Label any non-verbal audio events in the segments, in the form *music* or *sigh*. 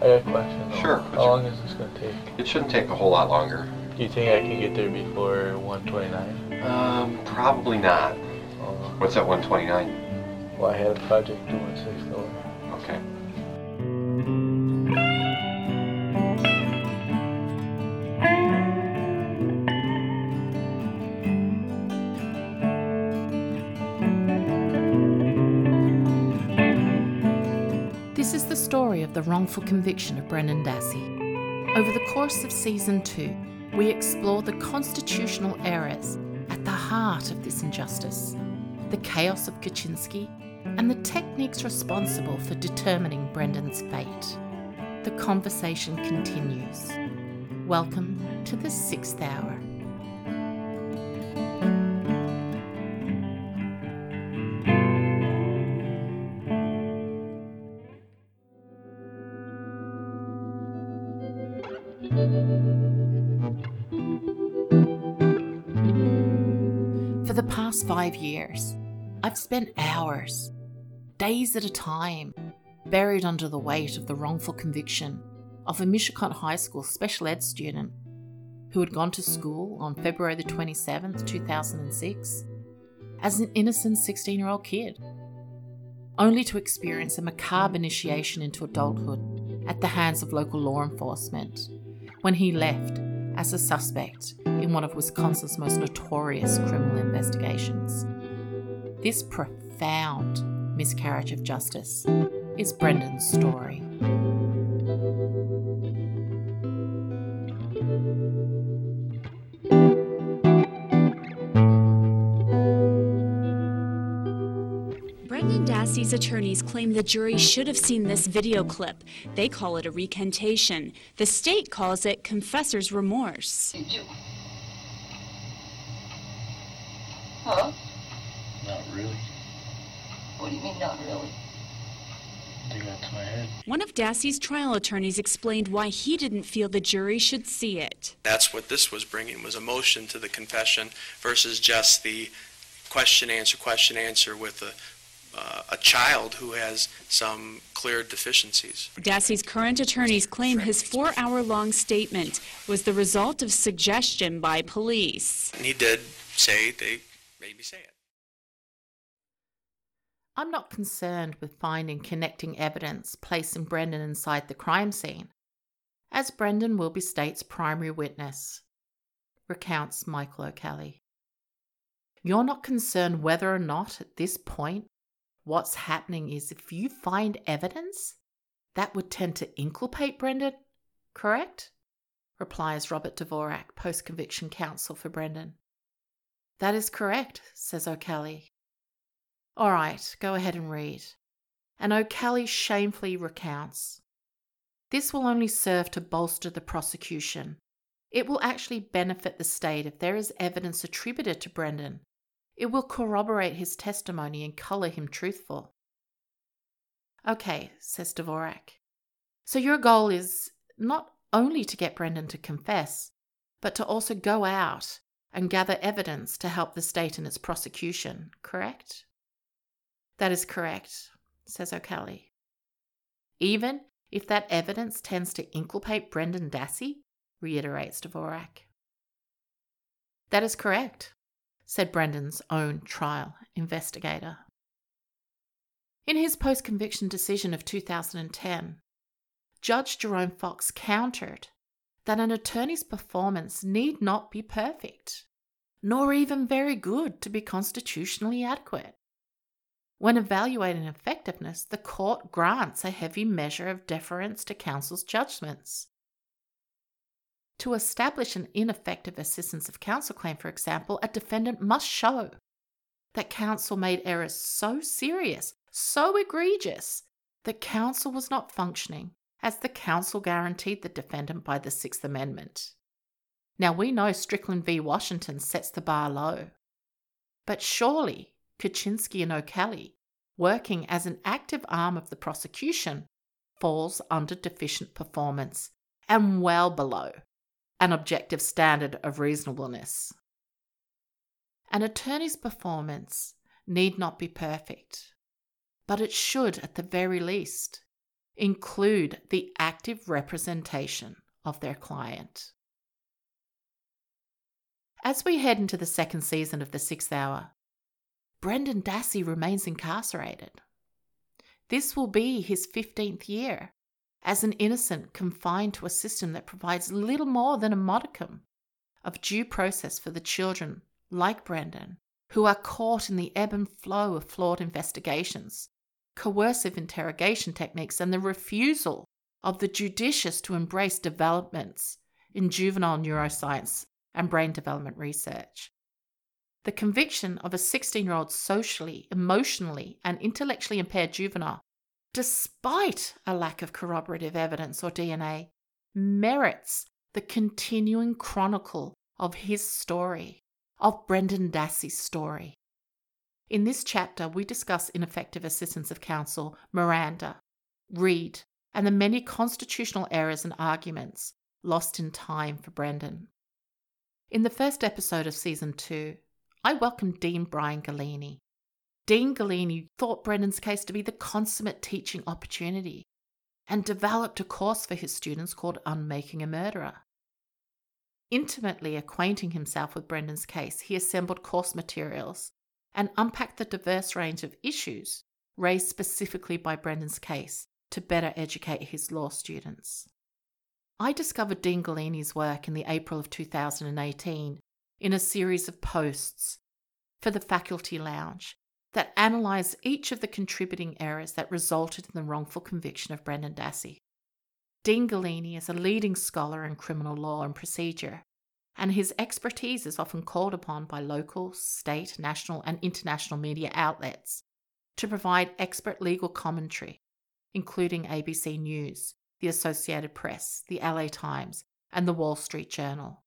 I got a question. Sure. How long is this going to take? It shouldn't take a whole lot longer. Do you think I can get there before 129? Um, probably not. Uh, What's that 129? Well, I had a project due on wrongful conviction of Brendan Dassey. Over the course of season two, we explore the constitutional errors at the heart of this injustice, the chaos of Kachinsky, and the techniques responsible for determining Brendan's fate. The conversation continues. Welcome to the sixth hour. Past five years, I've spent hours, days at a time, buried under the weight of the wrongful conviction of a Mishicot High School special ed student who had gone to school on February the 27th, 2006, as an innocent 16 year old kid, only to experience a macabre initiation into adulthood at the hands of local law enforcement when he left as a suspect in one of Wisconsin's most notorious criminal investigations. This profound miscarriage of justice is Brendan's story. Brendan attorneys claim the jury should have seen this video clip. They call it a recantation. The state calls it confessor's remorse. Did you? Huh? Not really. What do you mean, not really? I think that's my head. One of Dassey's trial attorneys explained why he didn't feel the jury should see it. That's what this was bringing, was emotion to the confession versus just the question, answer, question, answer with a, uh, a child who has some clear deficiencies. Dassey's current attorneys claim his four hour long statement was the result of suggestion by police. And he did say they made me say it. I'm not concerned with finding connecting evidence placing Brendan inside the crime scene, as Brendan will be state's primary witness, recounts Michael O'Kelly. You're not concerned whether or not at this point what's happening is if you find evidence that would tend to inculpate Brendan, correct? replies Robert Dvorak, post conviction counsel for Brendan. That is correct, says O'Kelly. All right, go ahead and read. And O'Kelly shamefully recounts. This will only serve to bolster the prosecution. It will actually benefit the state if there is evidence attributed to Brendan. It will corroborate his testimony and colour him truthful. Okay, says Dvorak. So your goal is not only to get Brendan to confess, but to also go out and gather evidence to help the state in its prosecution, correct? That is correct, says O'Kelly. Even if that evidence tends to inculpate Brendan Dassey, reiterates Dvorak. That is correct, said Brendan's own trial investigator. In his post conviction decision of 2010, Judge Jerome Fox countered that an attorney's performance need not be perfect, nor even very good to be constitutionally adequate. When evaluating effectiveness, the court grants a heavy measure of deference to counsel's judgments. To establish an ineffective assistance of counsel claim, for example, a defendant must show that counsel made errors so serious, so egregious, that counsel was not functioning as the counsel guaranteed the defendant by the Sixth Amendment. Now we know Strickland v. Washington sets the bar low. But surely Kachinsky and O'Kelly, working as an active arm of the prosecution, falls under deficient performance and well below an objective standard of reasonableness. An attorney's performance need not be perfect, but it should, at the very least, include the active representation of their client. As we head into the second season of The Sixth Hour, Brendan Dassey remains incarcerated. This will be his 15th year as an innocent confined to a system that provides little more than a modicum of due process for the children like Brendan who are caught in the ebb and flow of flawed investigations, coercive interrogation techniques, and the refusal of the judicious to embrace developments in juvenile neuroscience and brain development research. The conviction of a 16 year old socially, emotionally, and intellectually impaired juvenile, despite a lack of corroborative evidence or DNA, merits the continuing chronicle of his story, of Brendan Dassey's story. In this chapter, we discuss ineffective assistance of counsel, Miranda, Reid, and the many constitutional errors and arguments lost in time for Brendan. In the first episode of season two, I welcomed Dean Brian Gallini. Dean Gallini thought Brendan's case to be the consummate teaching opportunity and developed a course for his students called Unmaking a Murderer. Intimately acquainting himself with Brendan's case, he assembled course materials and unpacked the diverse range of issues raised specifically by Brendan's case to better educate his law students. I discovered Dean Gallini's work in the April of 2018 in a series of posts for the Faculty Lounge that analysed each of the contributing errors that resulted in the wrongful conviction of Brendan Dassey. Dean Gallini is a leading scholar in criminal law and procedure, and his expertise is often called upon by local, state, national, and international media outlets to provide expert legal commentary, including ABC News, the Associated Press, the LA Times, and the Wall Street Journal.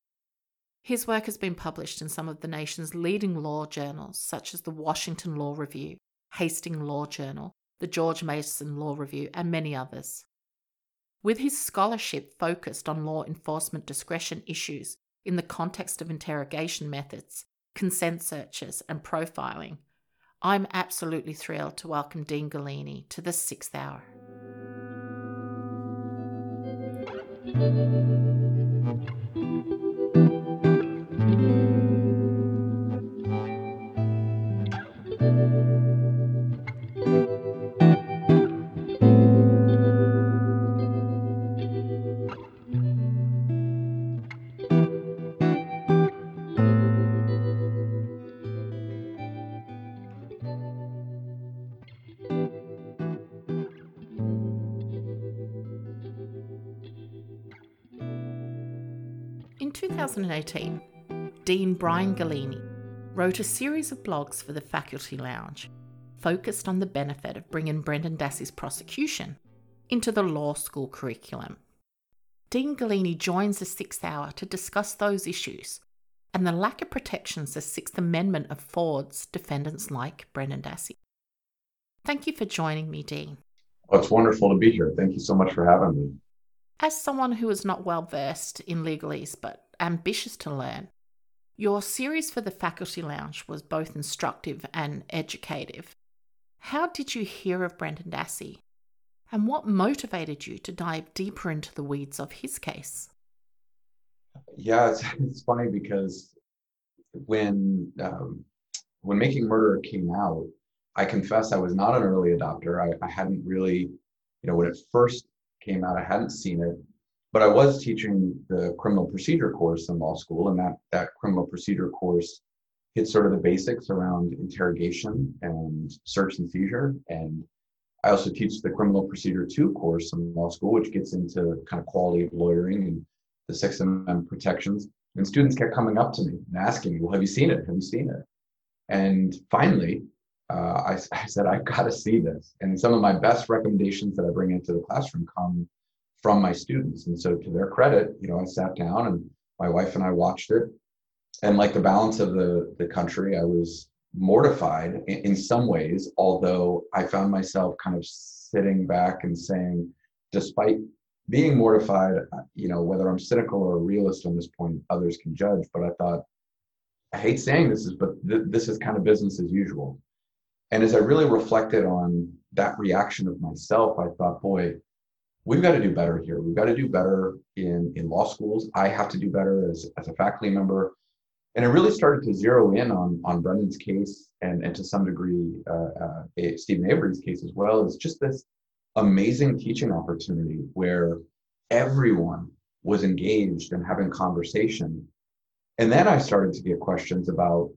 His work has been published in some of the nation's leading law journals, such as the Washington Law Review, Hastings Law Journal, the George Mason Law Review, and many others. With his scholarship focused on law enforcement discretion issues in the context of interrogation methods, consent searches, and profiling, I'm absolutely thrilled to welcome Dean Gallini to the sixth hour. 2018, Dean Brian Gallini wrote a series of blogs for the Faculty Lounge focused on the benefit of bringing Brendan Dassey's prosecution into the law school curriculum. Dean Gallini joins the Sixth Hour to discuss those issues and the lack of protections the Sixth Amendment affords defendants like Brendan Dassey. Thank you for joining me, Dean. Well, it's wonderful to be here. Thank you so much for having me. As someone who is not well versed in legalese but ambitious to learn, your series for the Faculty Lounge was both instructive and educative. How did you hear of Brendan Dassey? And what motivated you to dive deeper into the weeds of his case? Yeah, it's, *laughs* it's funny because when um, when Making Murder came out, I confess I was not an early adopter. I, I hadn't really, you know, when it first came out. I hadn't seen it, but I was teaching the criminal procedure course in law school, and that that criminal procedure course hit sort of the basics around interrogation and search and seizure. And I also teach the criminal procedure two course in law school, which gets into kind of quality of lawyering and the Sixth Amendment protections. And students kept coming up to me and asking "Well, have you seen it? Have you seen it?" And finally, uh, I, *laughs* I, said, I've got to see this. And some of my best recommendations that I bring into the classroom come from my students. And so, to their credit, you know, I sat down and my wife and I watched it. And like the balance of the, the country, I was mortified in, in some ways, although I found myself kind of sitting back and saying, despite being mortified, uh, you know, whether I'm cynical or a realist on this point, others can judge. But I thought, I hate saying this is, but th- this is kind of business as usual. And as I really reflected on that reaction of myself, I thought, boy, we've got to do better here. We've got to do better in, in law schools. I have to do better as, as a faculty member. And I really started to zero in on, on Brendan's case and, and to some degree, uh, uh, Steven Avery's case as well, is just this amazing teaching opportunity where everyone was engaged and having conversation. And then I started to get questions about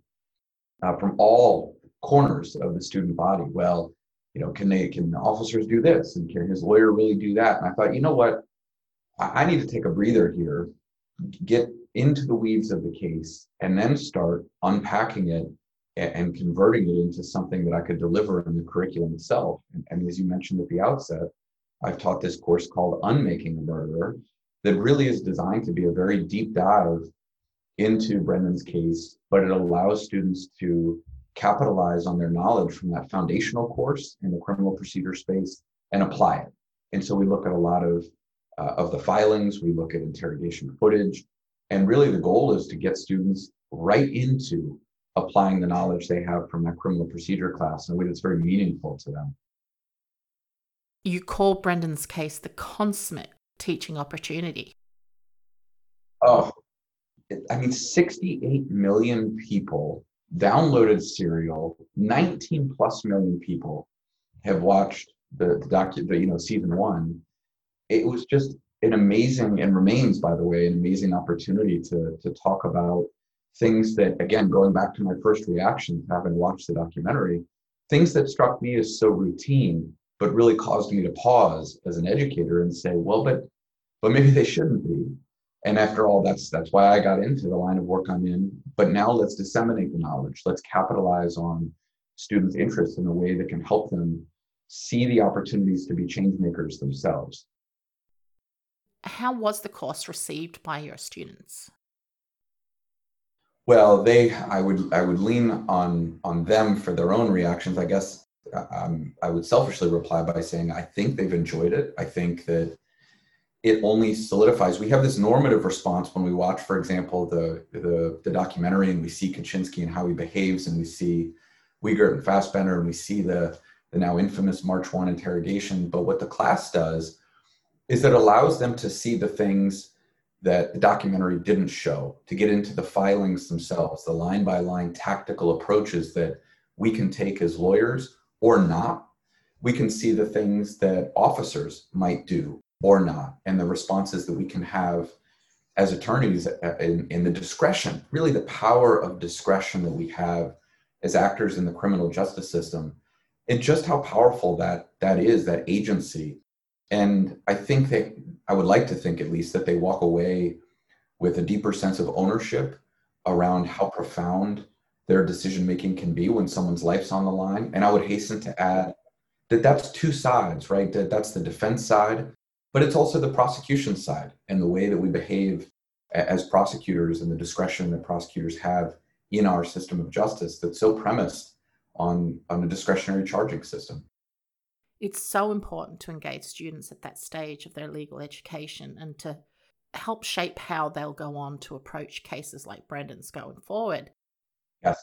uh, from all corners of the student body. Well, you know, can they can officers do this and can his lawyer really do that? And I thought, you know what, I, I need to take a breather here, get into the weeds of the case, and then start unpacking it and, and converting it into something that I could deliver in the curriculum itself. And, and as you mentioned at the outset, I've taught this course called Unmaking a Murderer that really is designed to be a very deep dive into Brendan's case, but it allows students to capitalize on their knowledge from that foundational course in the criminal procedure space and apply it. And so we look at a lot of uh, of the filings, we look at interrogation footage, and really the goal is to get students right into applying the knowledge they have from that criminal procedure class in a way that's very meaningful to them. You call Brendan's case the consummate teaching opportunity. Oh, I mean, 68 million people downloaded Serial. 19 plus million people have watched the, the docu, the, you know, season one. It was just an amazing and remains, by the way, an amazing opportunity to to talk about things that, again, going back to my first reaction, having watched the documentary, things that struck me as so routine, but really caused me to pause as an educator and say, well, but but maybe they shouldn't be and after all that's that's why i got into the line of work i'm in. But now let's disseminate the knowledge. Let's capitalize on students interest in a way that can help them see the opportunities to be change makers themselves. How was the course received by your students? Well they i would i would lean on on them for their own reactions. I guess um, i would selfishly reply by saying i think they've enjoyed it. I think that it only solidifies. We have this normative response when we watch, for example, the, the, the documentary and we see Kachinsky and how he behaves, and we see Wiegert and Fassbender, and we see the, the now infamous March 1 interrogation. But what the class does is it allows them to see the things that the documentary didn't show, to get into the filings themselves, the line by line tactical approaches that we can take as lawyers or not. We can see the things that officers might do or not, and the responses that we can have as attorneys uh, in, in the discretion, really the power of discretion that we have as actors in the criminal justice system, and just how powerful that that is, that agency. And I think that I would like to think at least that they walk away with a deeper sense of ownership around how profound their decision making can be when someone's life's on the line. And I would hasten to add that that's two sides, right? That that's the defense side but it's also the prosecution side and the way that we behave as prosecutors and the discretion that prosecutors have in our system of justice that's so premised on, on a discretionary charging system. It's so important to engage students at that stage of their legal education and to help shape how they'll go on to approach cases like Brendan's going forward. Yes.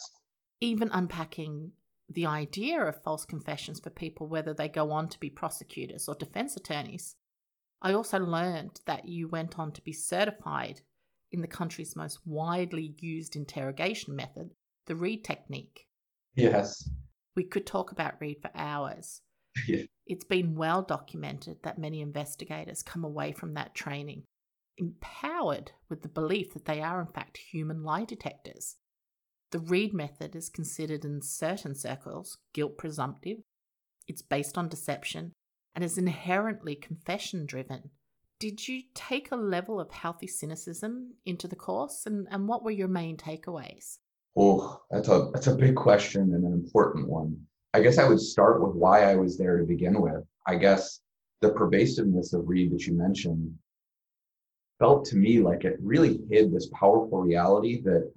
Even unpacking the idea of false confessions for people, whether they go on to be prosecutors or defense attorneys, I also learned that you went on to be certified in the country's most widely used interrogation method, the Reid technique. Yes. We could talk about Reid for hours. *laughs* Yeah. It's been well documented that many investigators come away from that training empowered with the belief that they are, in fact, human lie detectors. The Reid method is considered in certain circles guilt presumptive. It's based on deception and is inherently confession driven. Did you take a level of healthy cynicism into the course, and, and what were your main takeaways? Oh, that's a that's a big question and an important one. I guess I would start with why I was there to begin with. I guess the pervasiveness of Reid that you mentioned felt to me like it really hid this powerful reality that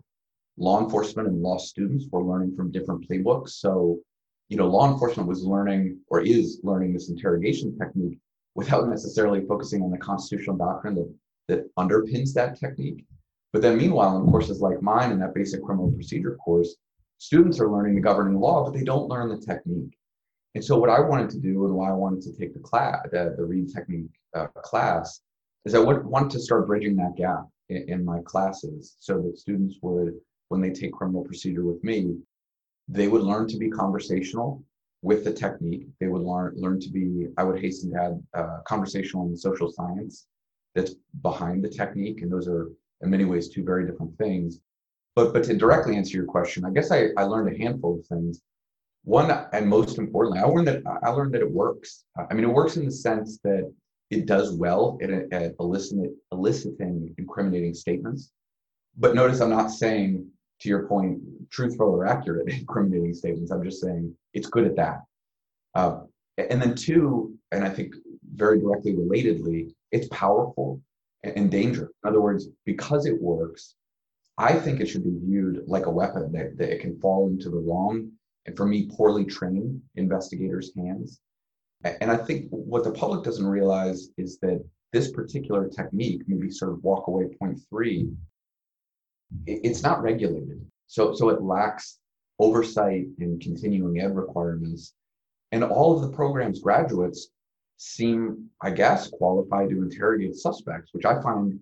law enforcement and law students were learning from different playbooks. So you know, law enforcement was learning or is learning this interrogation technique without necessarily focusing on the constitutional doctrine that, that underpins that technique. But then meanwhile, in courses like mine and that basic criminal procedure course, students are learning the governing law, but they don't learn the technique. And so what I wanted to do and why I wanted to take the class, the, the Reid technique uh, class, is I would want to start bridging that gap in, in my classes so that students would, when they take criminal procedure with me, they would learn to be conversational with the technique. They would learn learn to be, I would hasten to add, uh, conversational and social science that's behind the technique. And those are in many ways two very different things. But but to directly answer your question, I guess I, I learned a handful of things. One and most importantly, I learned that I learned that it works. I mean, it works in the sense that it does well at, at eliciting, eliciting incriminating statements. But notice I'm not saying, to your point, truthful or accurate *laughs* incriminating statements. I'm just saying it's good at that. Uh, and then two, and I think very directly relatedly, it's powerful and dangerous. In other words, because it works, I think it should be viewed like a weapon that, that it can fall into the wrong and for me, poorly trained investigators' hands. And I think what the public doesn't realize is that this particular technique, maybe sort of walk away point three, it's not regulated. So, so it lacks oversight and continuing ed requirements. And all of the program's graduates seem, I guess, qualified to interrogate suspects, which I find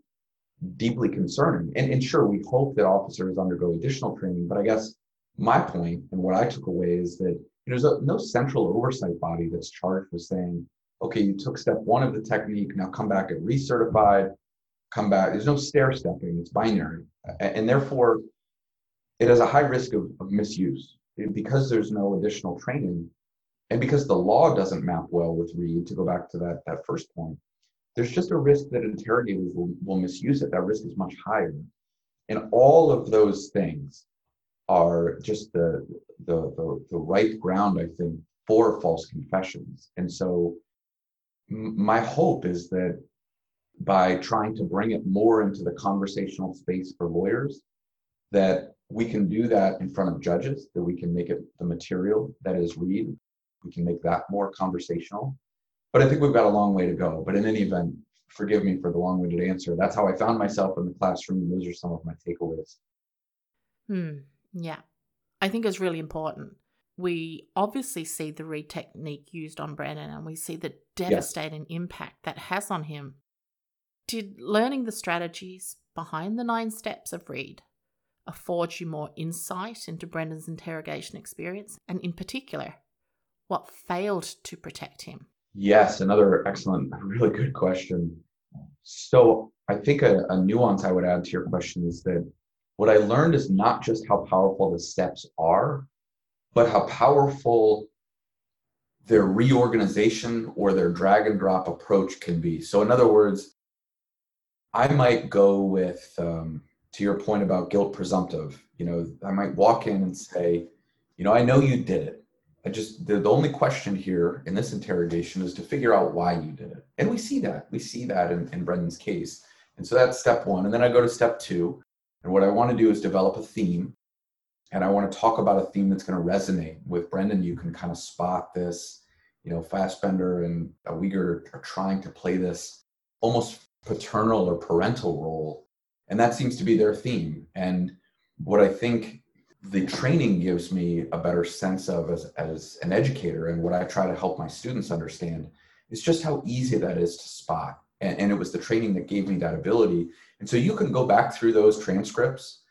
deeply concerning. And, and sure, we hope that officers undergo additional training, but I guess my point and what I took away is that there's a, no central oversight body that's charged with saying, okay, you took step one of the technique, now come back and recertified, come back. There's no stair stepping, it's binary. And, therefore, it has a high risk of, of misuse because there's no additional training and because the law doesn't map well with Reid, to go back to that, that first point, there's just a risk that interrogators will, will misuse it. That risk is much higher. And all of those things are just the, the, the, the right ground, I think, for false confessions. And so my hope is that by trying to bring it more into the conversational space for lawyers, that we can do that in front of judges, that we can make it the material that is read we can make that more conversational. But I think we've got a long way to go. But in any event, forgive me for the long-winded answer. That's how I found myself in the classroom. Those are some of my takeaways. Hmm. Yeah. I think it's really important. We obviously see the Reid technique used on Brandon and we see the devastating yes. impact that has on him. Did learning the strategies behind the nine steps of Reid afford you more insight into Brendan's interrogation experience? And in particular, what failed to protect him? Yes, another excellent, really good question. So I think a, a, nuance I would add to your question is that what I learned is not just how powerful the steps are, but how powerful their reorganization or their drag and drop approach can be. So, in other words, I might go with, um, to your point about guilt presumptive, you know, I might walk in and say, you know, I know you did it. I just the, the only question here in this interrogation is to figure out why you did it. And we see that. We see that in, in Brendan's case. And so that's step one. And then I go to step two. And what I want to do is develop a theme. And I want to talk about a theme that's going to resonate with Brendan. You can kind of spot this, you know, Fassbender and Wiegert are trying to play this almost paternal or parental role. And that seems to be their theme. And what I think the training gives me a better sense of as, as an educator and what i try to help my students understand is just how easy that is to spot and, and, it was the training that gave me that ability and so you can go back through those transcripts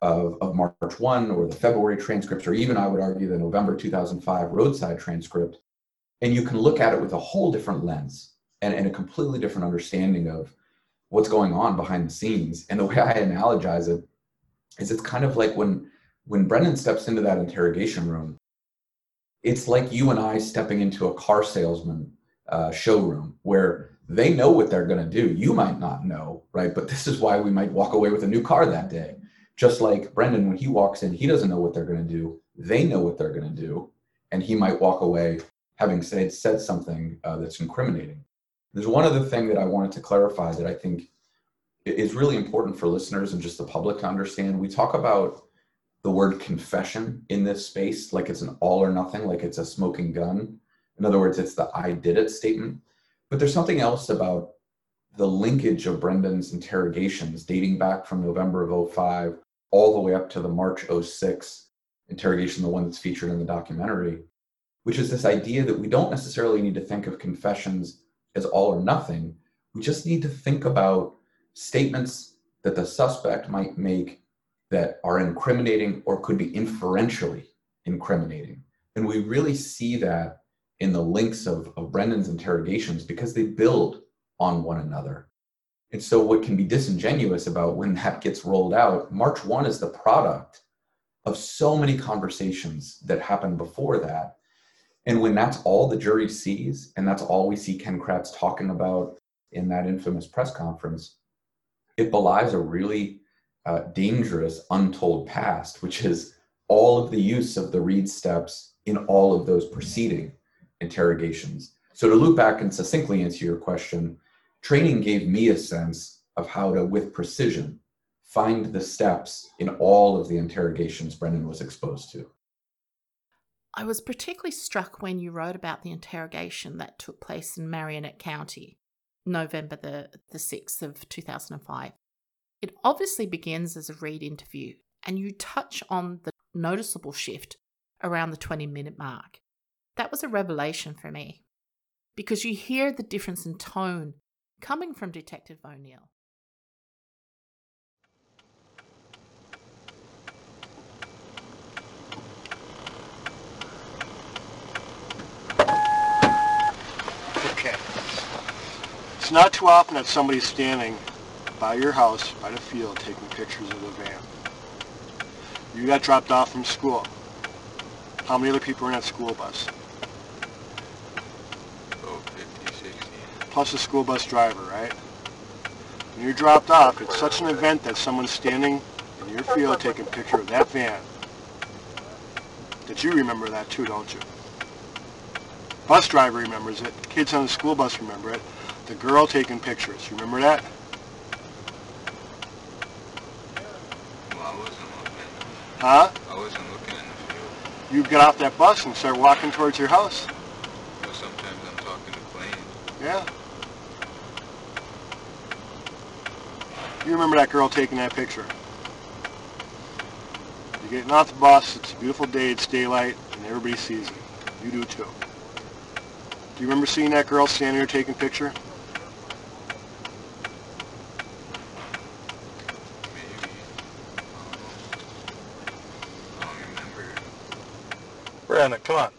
of, of march 1 or the february transcripts or even i would argue the november 2005 roadside transcript and you can look at it with a whole different lens and, and a completely different understanding of what's going on behind the scenes and the way i analogize it is it's kind of like when when Brendan steps into that interrogation room, it's like you and I stepping into a car salesman uh, showroom where they know what they're going to do. You might not know, right? But this is why we might walk away with a new car that day. Just like Brendan, when he walks in, he doesn't know what they're going to do. They know what they're going to do. And he might walk away having said, said something uh, that's incriminating. There's one other thing that I wanted to clarify that I think is really important for listeners and just the public to understand. We talk about the word confession in this space like it's an all or nothing, like it's a smoking gun. In other words, it's the I did it statement. But there's something else about the linkage of Brendan's interrogations dating back from November of 05 all the way up to the March 06 interrogation, the one that's featured in the documentary, which is this idea that we don't necessarily need to think of confessions as all or nothing. We just need to think about statements that the suspect might make that are incriminating or could be inferentially incriminating. And we really see that in the links of, of Brendan's interrogations because they build on one another. And so, what can be disingenuous about when that gets rolled out, March 1 is the product of so many conversations that happened before that. And when that's all the jury sees, and that's all we see Ken Kratz talking about in that infamous press conference, it belies a really uh, dangerous untold past, which is all of the use of the Reid steps in all of those preceding interrogations. So, to loop back and succinctly answer your question, training gave me a sense of how to, with precision, find the steps in all of the interrogations Brendan was exposed to. I was particularly struck when you wrote about the interrogation that took place in Marinette County, November the, the 6th of 2005. It obviously begins as a Reid interview, and you touch on the noticeable shift around the 20 minute mark. That was a revelation for me because you hear the difference in tone coming from Detective O'Neill. Okay. It's not too often that somebody's standing by your house, by the field, taking pictures of the van. You got dropped off from school. How many other people were in that school bus? Oh, 50, 60. Plus the school bus driver, right? When you're dropped off, it's such an event that someone's standing in your field taking a picture of that van. That you remember that too, don't you? Bus driver remembers it. Kids on the school bus remember it. The girl taking pictures. You remember that? Well, I wasn't looking. Huh? I wasn't looking in the field. You get off that bus and start walking towards your house. But sometimes I'm talking to planes. Yeah. You remember that girl taking that picture. You're getting off the bus, it's a beautiful day, it's daylight, and everybody sees it. You do too. Do you remember seeing that girl standing there taking picture? Maybe. I don't know. I don't remember. Come on.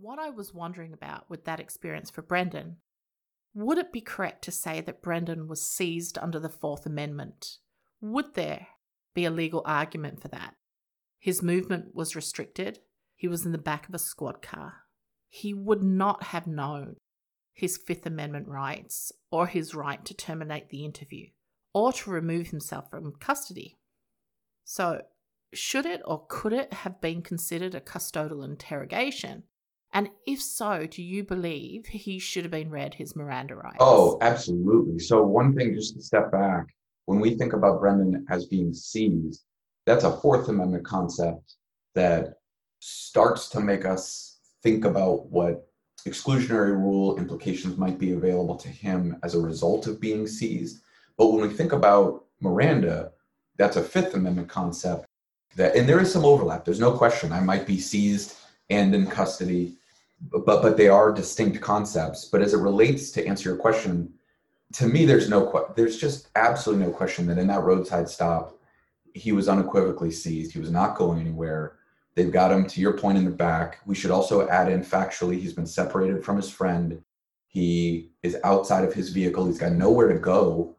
What I was wondering about with that experience for Brendan, would it be correct to say that Brendan was seized under the Fourth Amendment? Would there be a legal argument for that? His movement was restricted. He was in the back of a squad car. He would not have known his Fifth Amendment rights or his right to terminate the interview or to remove himself from custody. So, should it or could it have been considered a custodial interrogation? And if so, do you believe he should have been read his Miranda rights? Oh, absolutely. So, one thing, just to step back, when we think about Brendan as being seized, that's a Fourth Amendment concept that starts to make us think about what exclusionary rule implications might be available to him as a result of being seized. But when we think about Miranda, that's a Fifth Amendment concept that, and there is some overlap. There's no question. I might be seized and in custody, but but they are distinct concepts. But as it relates to answer your question, to me, there's no there's just absolutely no question that in that roadside stop, he was unequivocally seized. He was not going anywhere. They've got him to your point in the back. We should also add in factually, he's been separated from his friend. He is outside of his vehicle. He's got nowhere to go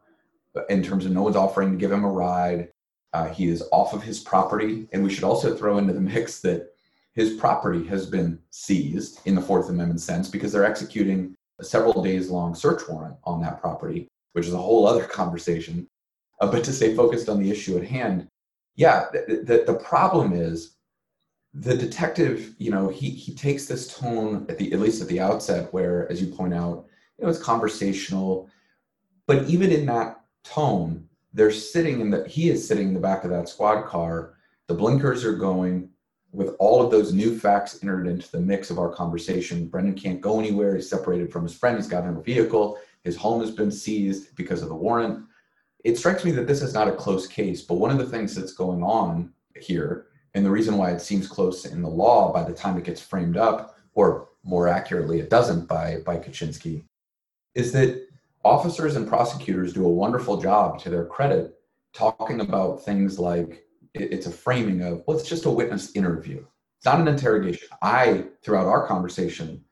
in terms of no one's offering to give him a ride. Uh, he is off of his property. And we should also throw into the mix that his property has been seized in the Fourth Amendment sense because they're executing a several days long search warrant on that property, which is a whole other *laughs* conversation. Uh, but to stay focused on the issue at hand, yeah, the, the, the problem is the detective, you know, he, he takes this tone at the, at least at the outset where, as you point out, you know, it's conversational, but even in that tone, they're sitting in the, he is sitting in the back of that squad car. The blinkers are going, with all of those new facts entered into the mix of our conversation, Brendan can't go anywhere. He's separated from his friend. He's got in a vehicle. His home has been seized because of the warrant. It strikes me that this is not a close case, but one of the things that's going on here, and the reason why it seems close in the law by the time it gets framed up, or more accurately, it doesn't by, by Kachinsky, is that officers and prosecutors do a wonderful job to their credit talking about things like it's a framing of well it's just a witness interview. It's not an interrogation. I throughout our conversation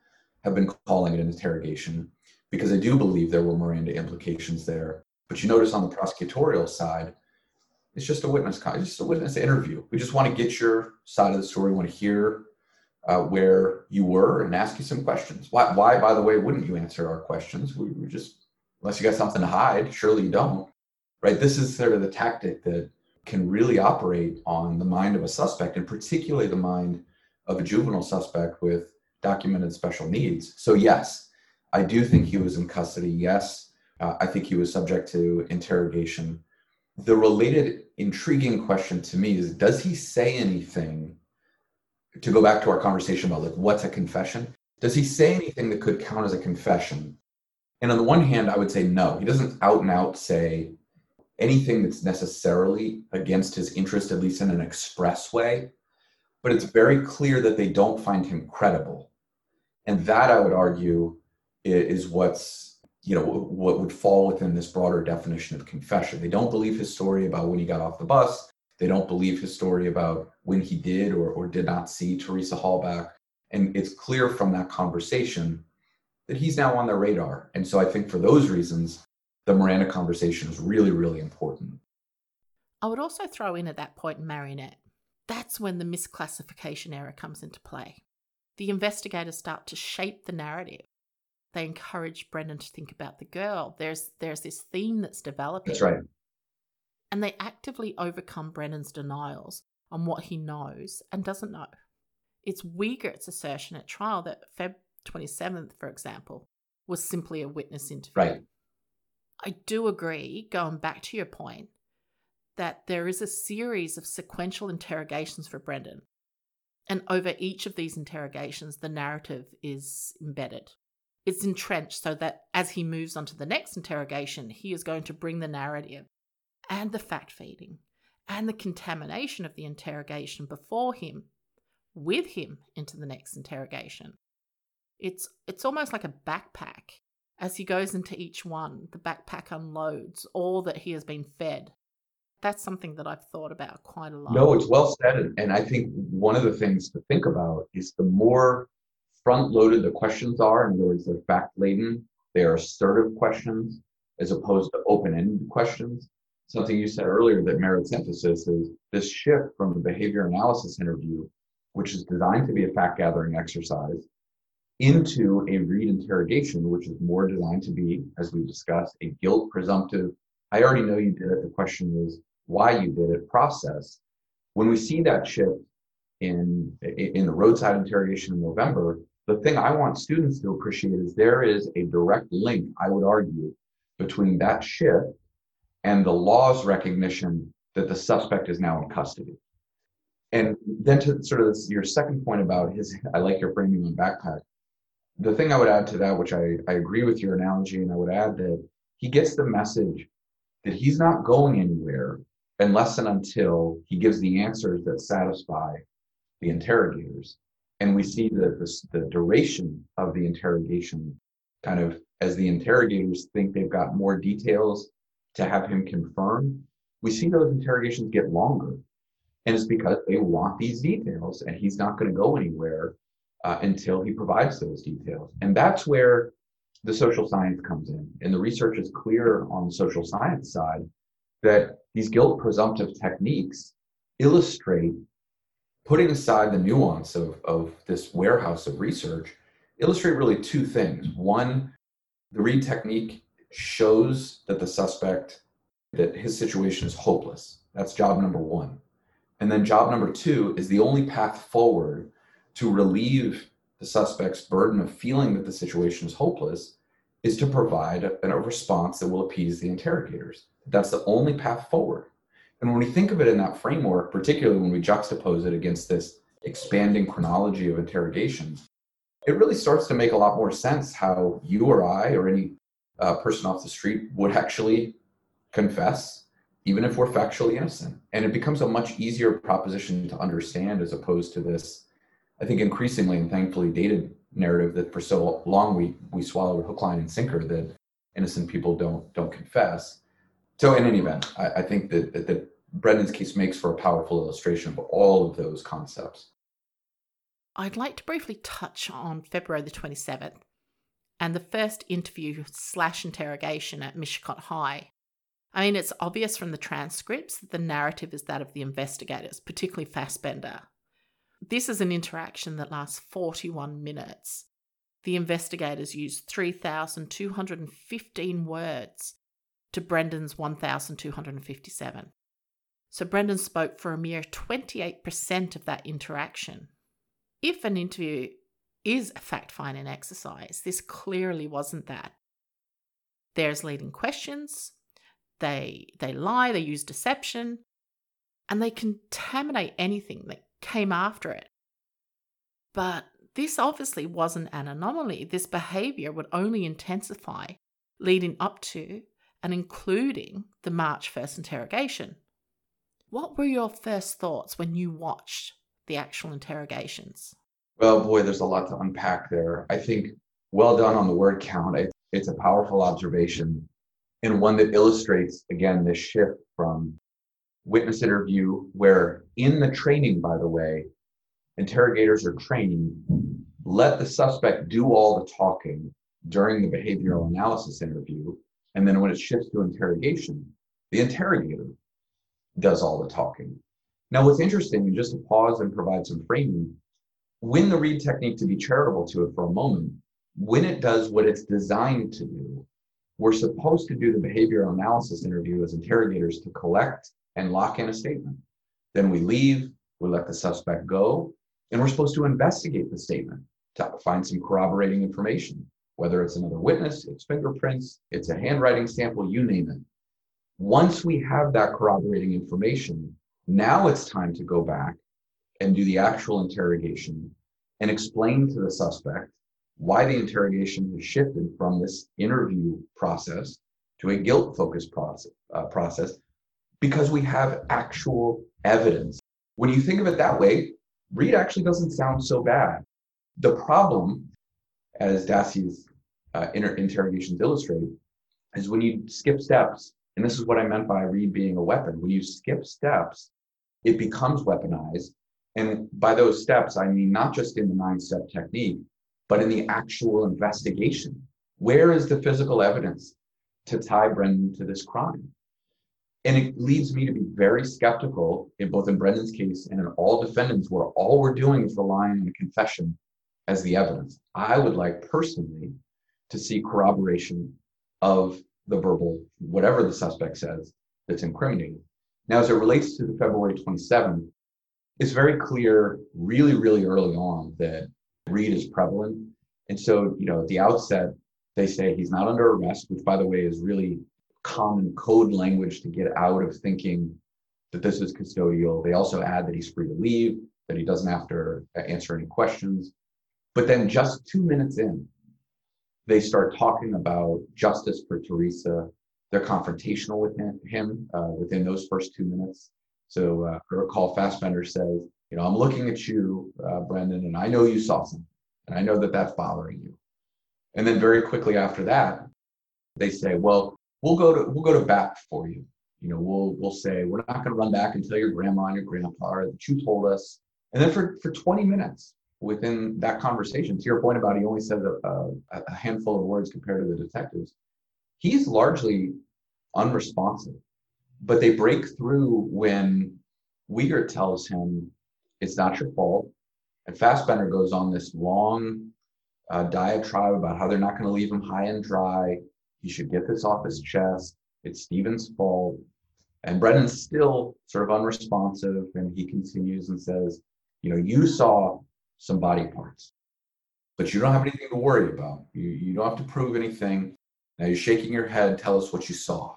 have been calling it an interrogation because i do believe there were miranda implications there. But you notice on the prosecutorial side it's just a witness just a witness interview. We just want to get your side of the story. We want to hear uh, where you were and ask you some questions. Why, why by the way wouldn't you answer our questions? We, we just unless you got something to hide surely you don't right this is sort of the tactic that can really operate on the mind of a suspect, and particularly the mind of a juvenile suspect with documented special needs. So, yes, I do think he was in custody. Yes, uh, I think he was subject to interrogation. The related intriguing question to me is Does he say anything? To go back to our conversation about like what's a confession, does he say anything that could count as a confession? And on the one hand, I would say no. He doesn't out and out say, anything that's necessarily against his interest, at least in an express way. But it's very clear that they don't find him credible. And that, I would argue, is what's, you know, what would fall within this broader definition of confession. They don't believe his story about when he got off the bus. They don't believe his story about when he did or, or did not see Teresa Halbach. And it's clear from that conversation that he's now on their radar. And so I think for those reasons, the Miranda conversation is really, really important. I would also throw in at that point Marinette. That's when the misclassification error comes into play. The investigators start to shape the narrative. They encourage Brendan to think about the girl. There's there's this theme that's developing. That's right. And they actively overcome Brendan's denials on what he knows and doesn't know. It's Wiegert's assertion at trial that Feb 27th, for example, was simply a witness interview. Right. I do agree, going back to your point, that there is a series of sequential interrogations for Brendan. And over each of these interrogations, the narrative is embedded. It's entrenched so that as he moves on to the next interrogation, he is going to bring the narrative and the fact feeding and the contamination of the interrogation before him with him into the next interrogation. It's it's almost like a backpack as he goes into each one, the backpack unloads all that he has been fed. That's something that I've thought about quite a lot. No, it's well said. And I think one of the things to think about is the more front loaded the questions are, in other words, they're fact laden, they are assertive questions as opposed to open ended questions. Something you said earlier that merits emphasis is this shift from the behavior analysis interview, which is designed to be a fact gathering exercise, into a Reid interrogation, which is more designed to be, as we discussed, a guilt presumptive. I already know you did it. The question is why you did it process. When we see that shift in, in the roadside interrogation in November, the thing I want students to appreciate is there is a direct link, I would argue, between that shift and the law's recognition that the suspect is now in custody. And then to sort of this, your second point about his, I like your framing on backpack the thing I would add to that, which I, I agree with your analogy, and I would add that he gets the message that he's not going anywhere unless and until he gives the answers that satisfy the interrogators. And we see that the, the duration of the interrogation kind of as the interrogators think they've got more details to have him confirm, we see those interrogations get longer. And it's because they want these details and he's not going to go anywhere uh, until he provides those details. And that's where the social science comes in. And the research is clear on the social science side that these guilt presumptive techniques illustrate, putting aside the nuance of, of this warehouse of research, illustrate really two things. One, the Reid technique shows that the suspect, that his situation is hopeless. That's job number one. And then job number two is the only path forward to relieve the suspect's burden of feeling that the situation is hopeless is to provide a, a response that will appease the interrogators. That's the only path forward. And when we think of it in that framework, particularly when we juxtapose it against this expanding chronology of interrogations, it really starts to make a lot more sense how you or I or any uh, person off the street would actually confess, even if we're factually innocent. And it becomes a much easier proposition to understand as opposed to this, I think, increasingly and thankfully dated narrative that for so long we, we swallowed hook, line, and sinker that innocent people don't don't confess. So in any event, I, I think that, that, that Brendan's case makes for a powerful illustration of all of those concepts. I'd like to briefly touch on February the 27th and the first interview slash interrogation at Mishicot High. I mean, it's obvious from the transcripts that the narrative is that of the investigators, particularly Fassbender. This is an interaction that lasts 41 minutes. The investigators used 3,215 words to Brendan's 1,257. So Brendan spoke for a mere 28% of that interaction. If an interview is a fact finding exercise, this clearly wasn't that. There's leading questions, they, they lie, they use deception, and they contaminate anything that came after it. But this obviously wasn't an anomaly. This behavior would only intensify leading up to and including the March 1st interrogation. What were your first thoughts when you watched the actual interrogations? Well, boy, there's a lot to unpack there. I think well done on the word count. it's a powerful observation and one that illustrates, again, this shift from witness interview, where in the training, by the way, interrogators are training, let the suspect do all the talking during the behavioral analysis interview. And then when it shifts to interrogation, the interrogator does all the talking. Now, what's interesting, just to pause and provide some framing, when the Reid technique to be charitable to it for a moment, when it does what it's designed to do, we're supposed to do the behavioral analysis interview as interrogators to collect and lock in a statement. Then we leave, we let the suspect go, and we're supposed to investigate the statement to find some corroborating information, whether it's another witness, it's fingerprints, it's a handwriting sample, you name it. Once we have that corroborating information, now it's time to go back and do the actual interrogation and explain to the suspect why the interrogation has shifted from this interview process to a guilt focused process, uh, process because we have actual evidence. When you think of it that way, Reid actually doesn't sound so bad. The problem, as Dassey's uh, inter- interrogations illustrate, is when you skip steps, and this is what I meant by Reid being a weapon. When you skip steps, it becomes weaponized. And by those steps, I mean not just in the nine step technique, but in the actual investigation. Where is the physical evidence to tie Brendan to this crime? And it leads me to be very skeptical in both in Brendan's case and in all defendants where all we're doing is relying on a confession as the evidence. I would like personally to see corroboration of the verbal, whatever the suspect says, that's incriminating. Now, as it relates to the February 27th, it's very clear really, really early on that Reid is prevalent. And so, you know, at the outset, they say he's not under arrest, which, by the way, is really common code language to get out of thinking that this is custodial. They also add that he's free to leave, that he doesn't have to answer any questions. But then, just two minutes in, they start talking about justice for Teresa. They're confrontational with him, uh, within those first two minutes. So, uh, I recall Fassbender says, you know, I'm looking at you, uh, Brendan, and I know you saw something, and I know that that's bothering you. And then very quickly after that, they say, well, we'll go to we'll go to bat for you. You know, we'll we'll say we're not going to run back tell your grandma and your grandpa that you told us. And then for for 20 minutes within that conversation, to your point about he only said a, a, a handful of words compared to the detectives, he's largely unresponsive. But they break through when Wiegert tells him it's not your fault. And Fassbender goes on this long uh, diatribe about how they're not going to leave him high and dry. He should get this off his chest. It's Stephen's fault. And Brendan's still sort of unresponsive. And he continues and says, You know, you saw some body parts, but you don't have anything to worry about. You, you don't have to prove anything. Now you're shaking your head. Tell us what you saw.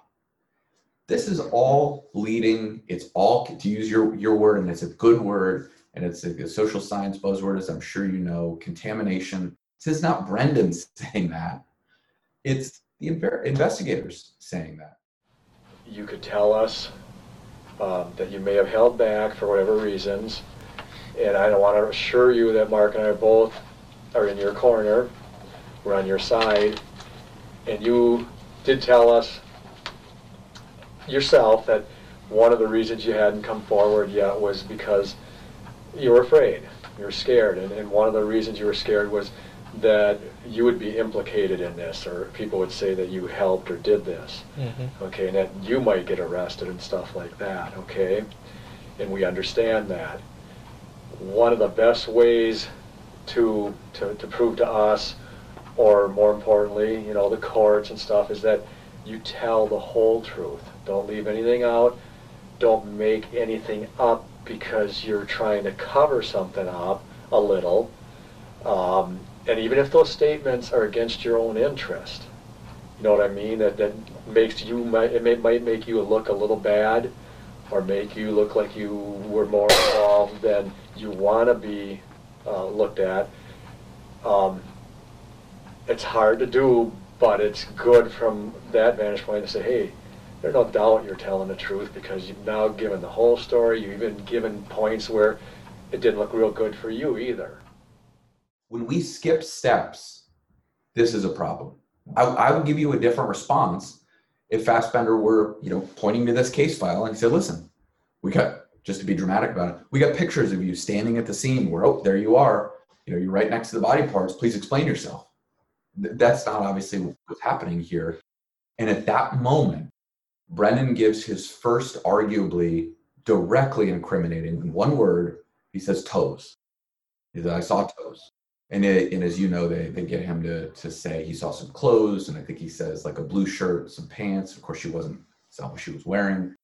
This is all leading, it's all, to use your, your word, and it's a good word, and it's a, a social science buzzword, as I'm sure you know, contamination. This is not Brendan *laughs* saying that. It's the investigators saying that. You could tell us um, that you may have held back for whatever reasons, and I want to assure you that Mark and I both are in your corner. We're on your side, and you did tell us yourself that one of the reasons you hadn't come forward yet was because you were afraid, you were scared, and, and one of the reasons you were scared was that you would be implicated in this, or people would say that you helped or did this, Mm-hmm. okay, and that you might get arrested and stuff like that, okay? And we understand that. One of the best ways to, to, to prove to us, or more importantly, you know, the courts and stuff, is that you tell the whole truth. Don't leave anything out. Don't make anything up because you're trying to cover something up a little. Um, and even if those statements are against your own interest, you know what I mean? That that makes you it may, might make you look a little bad, or make you look like you were more involved than you want to be uh, looked at. Um, it's hard to do, but it's good from that vantage point to say, hey, there's no doubt you're telling the truth because you've now given the whole story. You've even given points where it didn't look real good for you either. When we skip steps, this is a problem. I, I would give you a different response if Fassbender were, you know, pointing to this case file and he said, listen, we got, just to be dramatic about it, we got pictures of you standing at the scene where, oh, there you are. You know, you're right next to the body parts. Please explain yourself. That's not obviously what's happening here. And at that moment, Brendan gives his first, arguably directly incriminating, in one word, he says toes. He said, I saw toes. And, it, and as you know, they, they get him to, to say he saw some clothes, and I think he says like a blue shirt, some pants. Of course, she wasn't, it's not what she was wearing.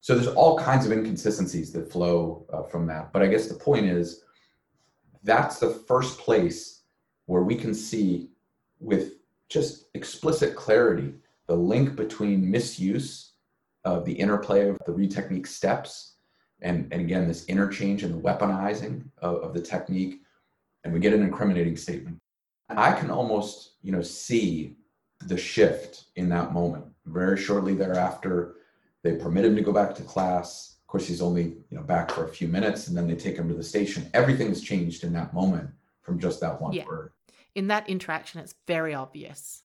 So there's all kinds of inconsistencies that flow uh, from that. But I guess the point is, that's the first place where we can see with just explicit clarity the link between misuse of the interplay of the Reid technique steps and, and again this interchange and the weaponizing of, of the technique and we get an incriminating statement i can almost you know see the shift in that moment very shortly thereafter they permit him to go back to class of course he's only you know back for a few minutes and then they take him to the station everything's changed in that moment from just that one Yeah. word In that interaction, it's very obvious.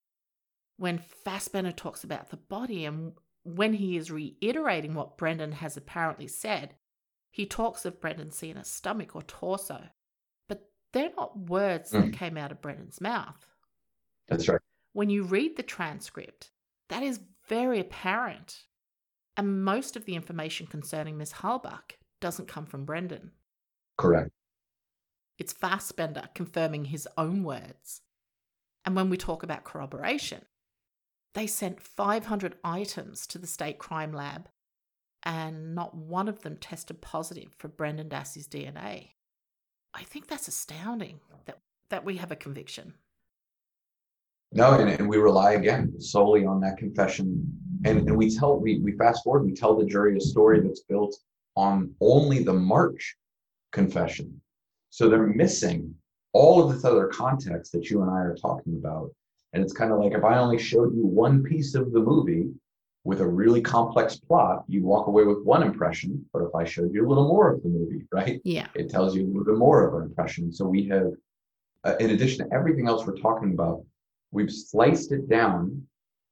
When Fassbender talks about the body and when he is reiterating what Brendan has apparently said, he talks of Brendan seeing a stomach or torso. They're not words that Mm. came out of Brendan's mouth. that's right When you read the transcript, that is very apparent. And most of the information concerning Miss Halbach doesn't come from Brendan. correct It's Fassbender confirming his own words. And when we talk about corroboration, they sent 500 items to the state crime lab, and not one of them tested positive for Brendan Dassey's DNA. I think that's astounding that, that we have a conviction. No, and, and we rely again solely on that confession. And, and we tell, we, we fast forward, we tell the jury a story that's built on only the March confession. So they're missing all of this other context that you and I are talking about. And it's kind of like if I only showed you one piece of the movie with a really complex plot, you'd walk away with one impression. But if I showed you a little more of the movie, right? Yeah. it tells you a little bit more of an impression. So we have, uh, in addition to everything else we're talking about, we've sliced it down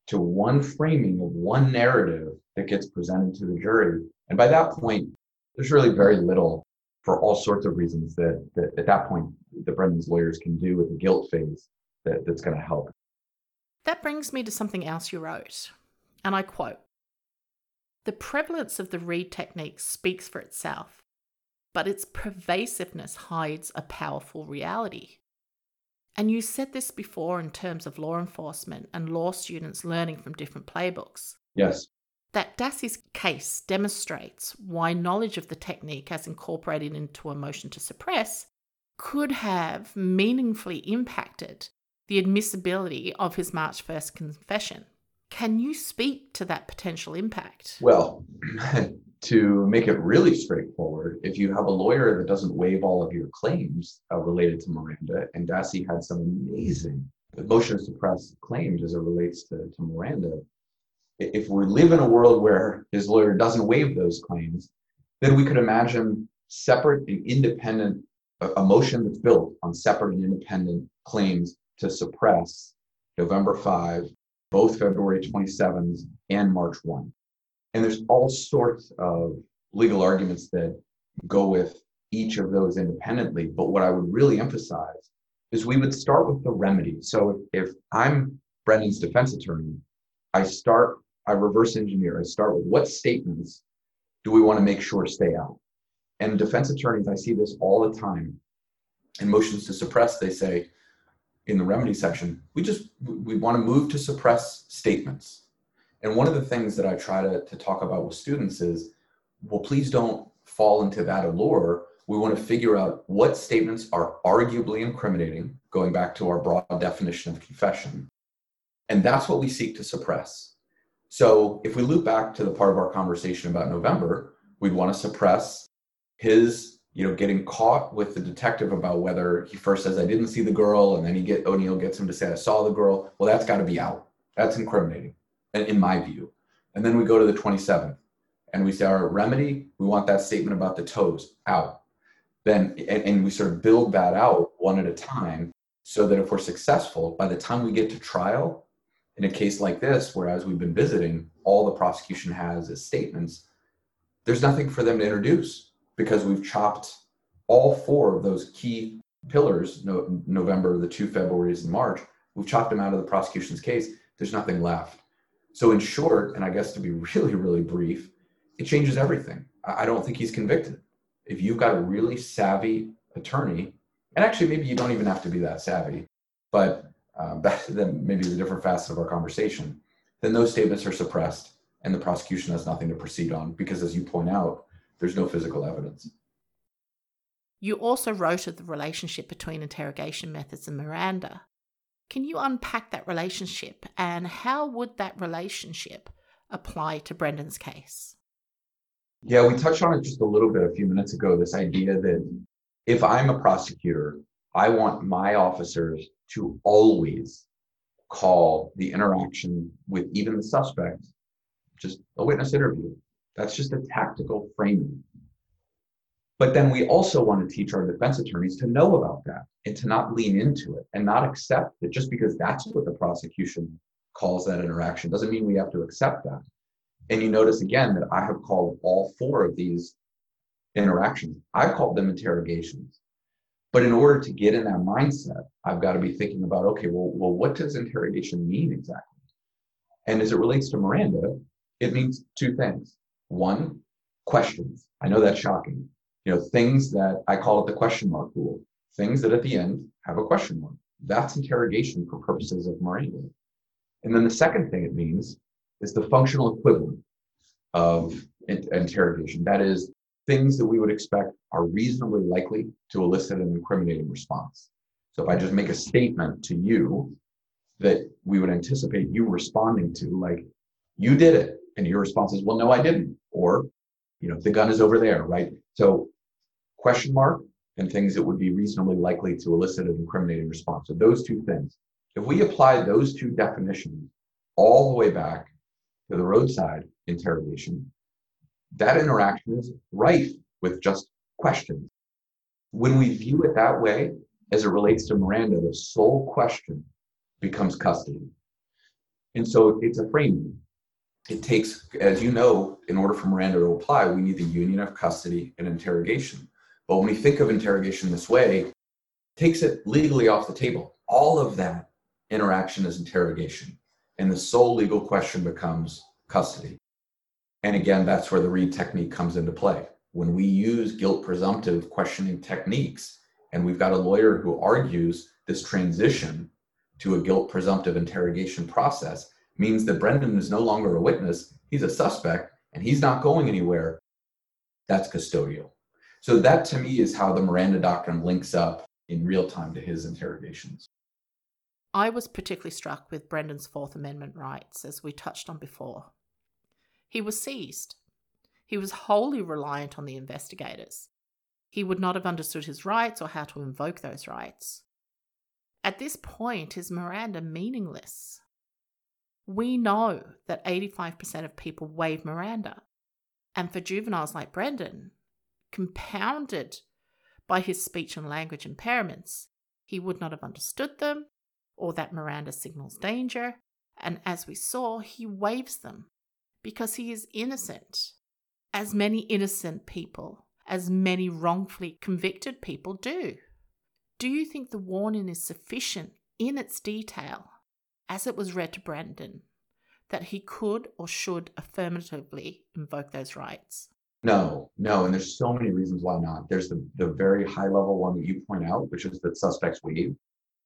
to one framing of one narrative that gets presented to the jury. And by that point, there's really very little for all sorts of reasons that, that at that point the Brendan's lawyers can do with the guilt phase that, that's going to help. That brings me to something else you wrote, and I quote The prevalence of the Reid technique speaks for itself, but its pervasiveness hides a powerful reality. And you said this before in terms of law enforcement and law students learning from different playbooks. Yes. That Dassey's case demonstrates why knowledge of the technique as incorporated into a motion to suppress could have meaningfully impacted the admissibility of his March 1st confession. Can you speak to that potential impact? Well, *clears throat* to make it really straightforward, if you have a lawyer that doesn't waive all of your claims uh, related to Miranda, and Dassey had some amazing motion to suppress claims as it relates to, to Miranda, if we live in a world where his lawyer doesn't waive those claims, then we could imagine separate and independent, a motion that's built on separate and independent claims to suppress November 5, both February 27th and March 1. And there's all sorts of legal arguments that go with each of those independently. But what I would really emphasize is we would start with the remedy. So if, I'm Brendan's defense attorney, I start, I reverse engineer. I start with what statements do we want to make sure stay out? And defense attorneys, I see this all the time. In motions to suppress, they say in the remedy section, we just we want to move to suppress statements. And one of the things that I try to, to talk about with students is, well, please don't fall into that allure. We want to figure out what statements are arguably incriminating, going back to our broad definition of confession. And that's what we seek to suppress. So if we loop back to the part of our conversation about November, we'd want to suppress his, you know, getting caught with the detective about whether he first says I didn't see the girl, and then he get O'Neill gets him to say I saw the girl. Well, that's got to be out. That's incriminating in my view. And then we go to the 27th and we say our remedy, we want that statement about the toes out. Then, and, and we sort of build that out one at a time so that if we're successful, by the time we get to trial, in a case like this, where as we've been visiting, all the prosecution has is statements, there's nothing for them to introduce because we've chopped all four of those key pillars, no, November, the two Februarys, and March, we've chopped them out of the prosecution's case. There's nothing left. So, in short, and I guess to be *laughs* really, really brief, it changes everything. I don't think he's convicted. If you've got a really savvy attorney, and actually, maybe you don't even have to be that savvy, but um, that then maybe the different facets of our conversation, then those statements are suppressed and the prosecution has nothing to proceed on because, as you point out, there's no physical evidence. You also wrote of the relationship between interrogation methods and Miranda. Can you unpack that relationship and how would that relationship apply to Brendan's case? Yeah, we touched on it just a little bit a few minutes ago this idea that if I'm a prosecutor, I want my officers to always call the interaction with even the suspect just a witness interview. That's just a tactical framing. But then we also want to teach our defense attorneys to know about that and to not lean into it and not accept that just because that's what the prosecution calls that interaction doesn't mean we have to accept that. And you notice again that I have called all four of these interactions, I've called them interrogations. But in order to get in that mindset, I've got to be thinking about okay, well, well, what does interrogation mean exactly? And as it relates to Miranda, it means two things. One, questions. I know that's shocking you know, things that I call it the question mark rule, things that at the end have a question mark. That's interrogation for purposes of Miranda. And then the second thing it means is the functional equivalent of in- interrogation. That is, things that we would expect are reasonably likely to elicit an incriminating response. So if I just make a statement to you that we would anticipate you responding to, like, you did it, and your response is, well, no, I didn't, or, you know, the gun is over there, right? So question mark and things that would be reasonably likely to elicit an incriminating response. So those two things. If we apply those two definitions all the way back to the roadside interrogation, that interaction is rife with just questions. When we view it that way, as it relates to Miranda, the sole question becomes custody. And so it's a framing. It takes, as you know, in order for Miranda to apply, we need the union of custody and interrogation. But when we think of interrogation this way, takes it legally off the table. All of that interaction is interrogation. And the sole legal question becomes custody. And again, that's where the Reid technique comes into play. When we use guilt presumptive questioning techniques, and we've got a lawyer who argues this transition to a guilt presumptive interrogation process means that Brendan is no longer a witness, he's a suspect, and he's not going anywhere. That's custodial. So that to me is how the Miranda doctrine links up in real time to his interrogations. I was particularly struck with Brendan's Fourth Amendment rights, as we touched on before. He was seized. He was wholly reliant on the investigators. He would not have understood his rights or how to invoke those rights. At this point, is Miranda meaningless? We know that 85% of people waive Miranda. And for juveniles like Brendan, compounded by his speech and language impairments, he would not have understood them or that Miranda signals danger. And as we saw, he waives them because he is innocent, as many innocent people, as many wrongfully convicted people do. Do you think the warning is sufficient in its detail, as it was read to Brendan, that he could or should affirmatively invoke those rights? No, no, and there's so many reasons why not. There's the, the very high level one that you point out, which is that suspects waive.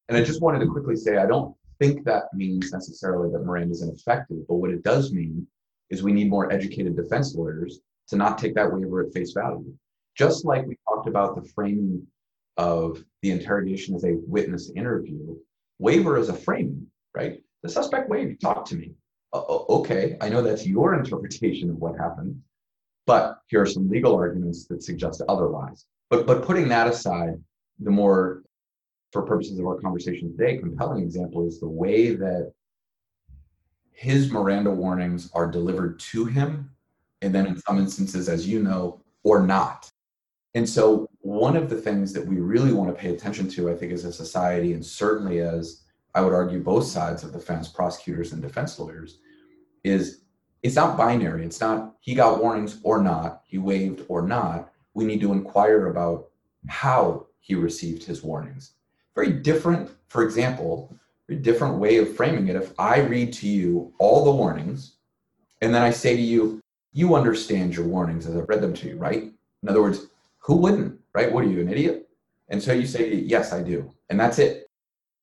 And I just wanted to quickly say I don't think that means necessarily that Miranda is ineffective, but what it does mean is we need more educated defense lawyers to not take that waiver at face value. Just like we talked about the framing of the interrogation as a witness interview, waiver is a framing, right? The suspect waived, talk to me. Uh, okay, I know that's your *laughs* interpretation of what happened, but here are some legal arguments that suggest otherwise. But but putting that aside, the more for purposes of our conversation today, compelling example is the way that his Miranda warnings are delivered to him, and then in some instances, as you know, or not. And so, one of the things that we really want to pay attention to, I think, as a society, and certainly as I would argue both sides of the fence, prosecutors and defense lawyers, is it's not binary. It's not he got warnings or not, he waived or not. We need to inquire about how he received his warnings. Very different, for example, very different way of framing it. If I read to you all the warnings, and then I say to you, you understand your warnings as I've read them to you, right? In other words, who wouldn't, right? What are you, an idiot? And so you say, yes, I do. And that's it.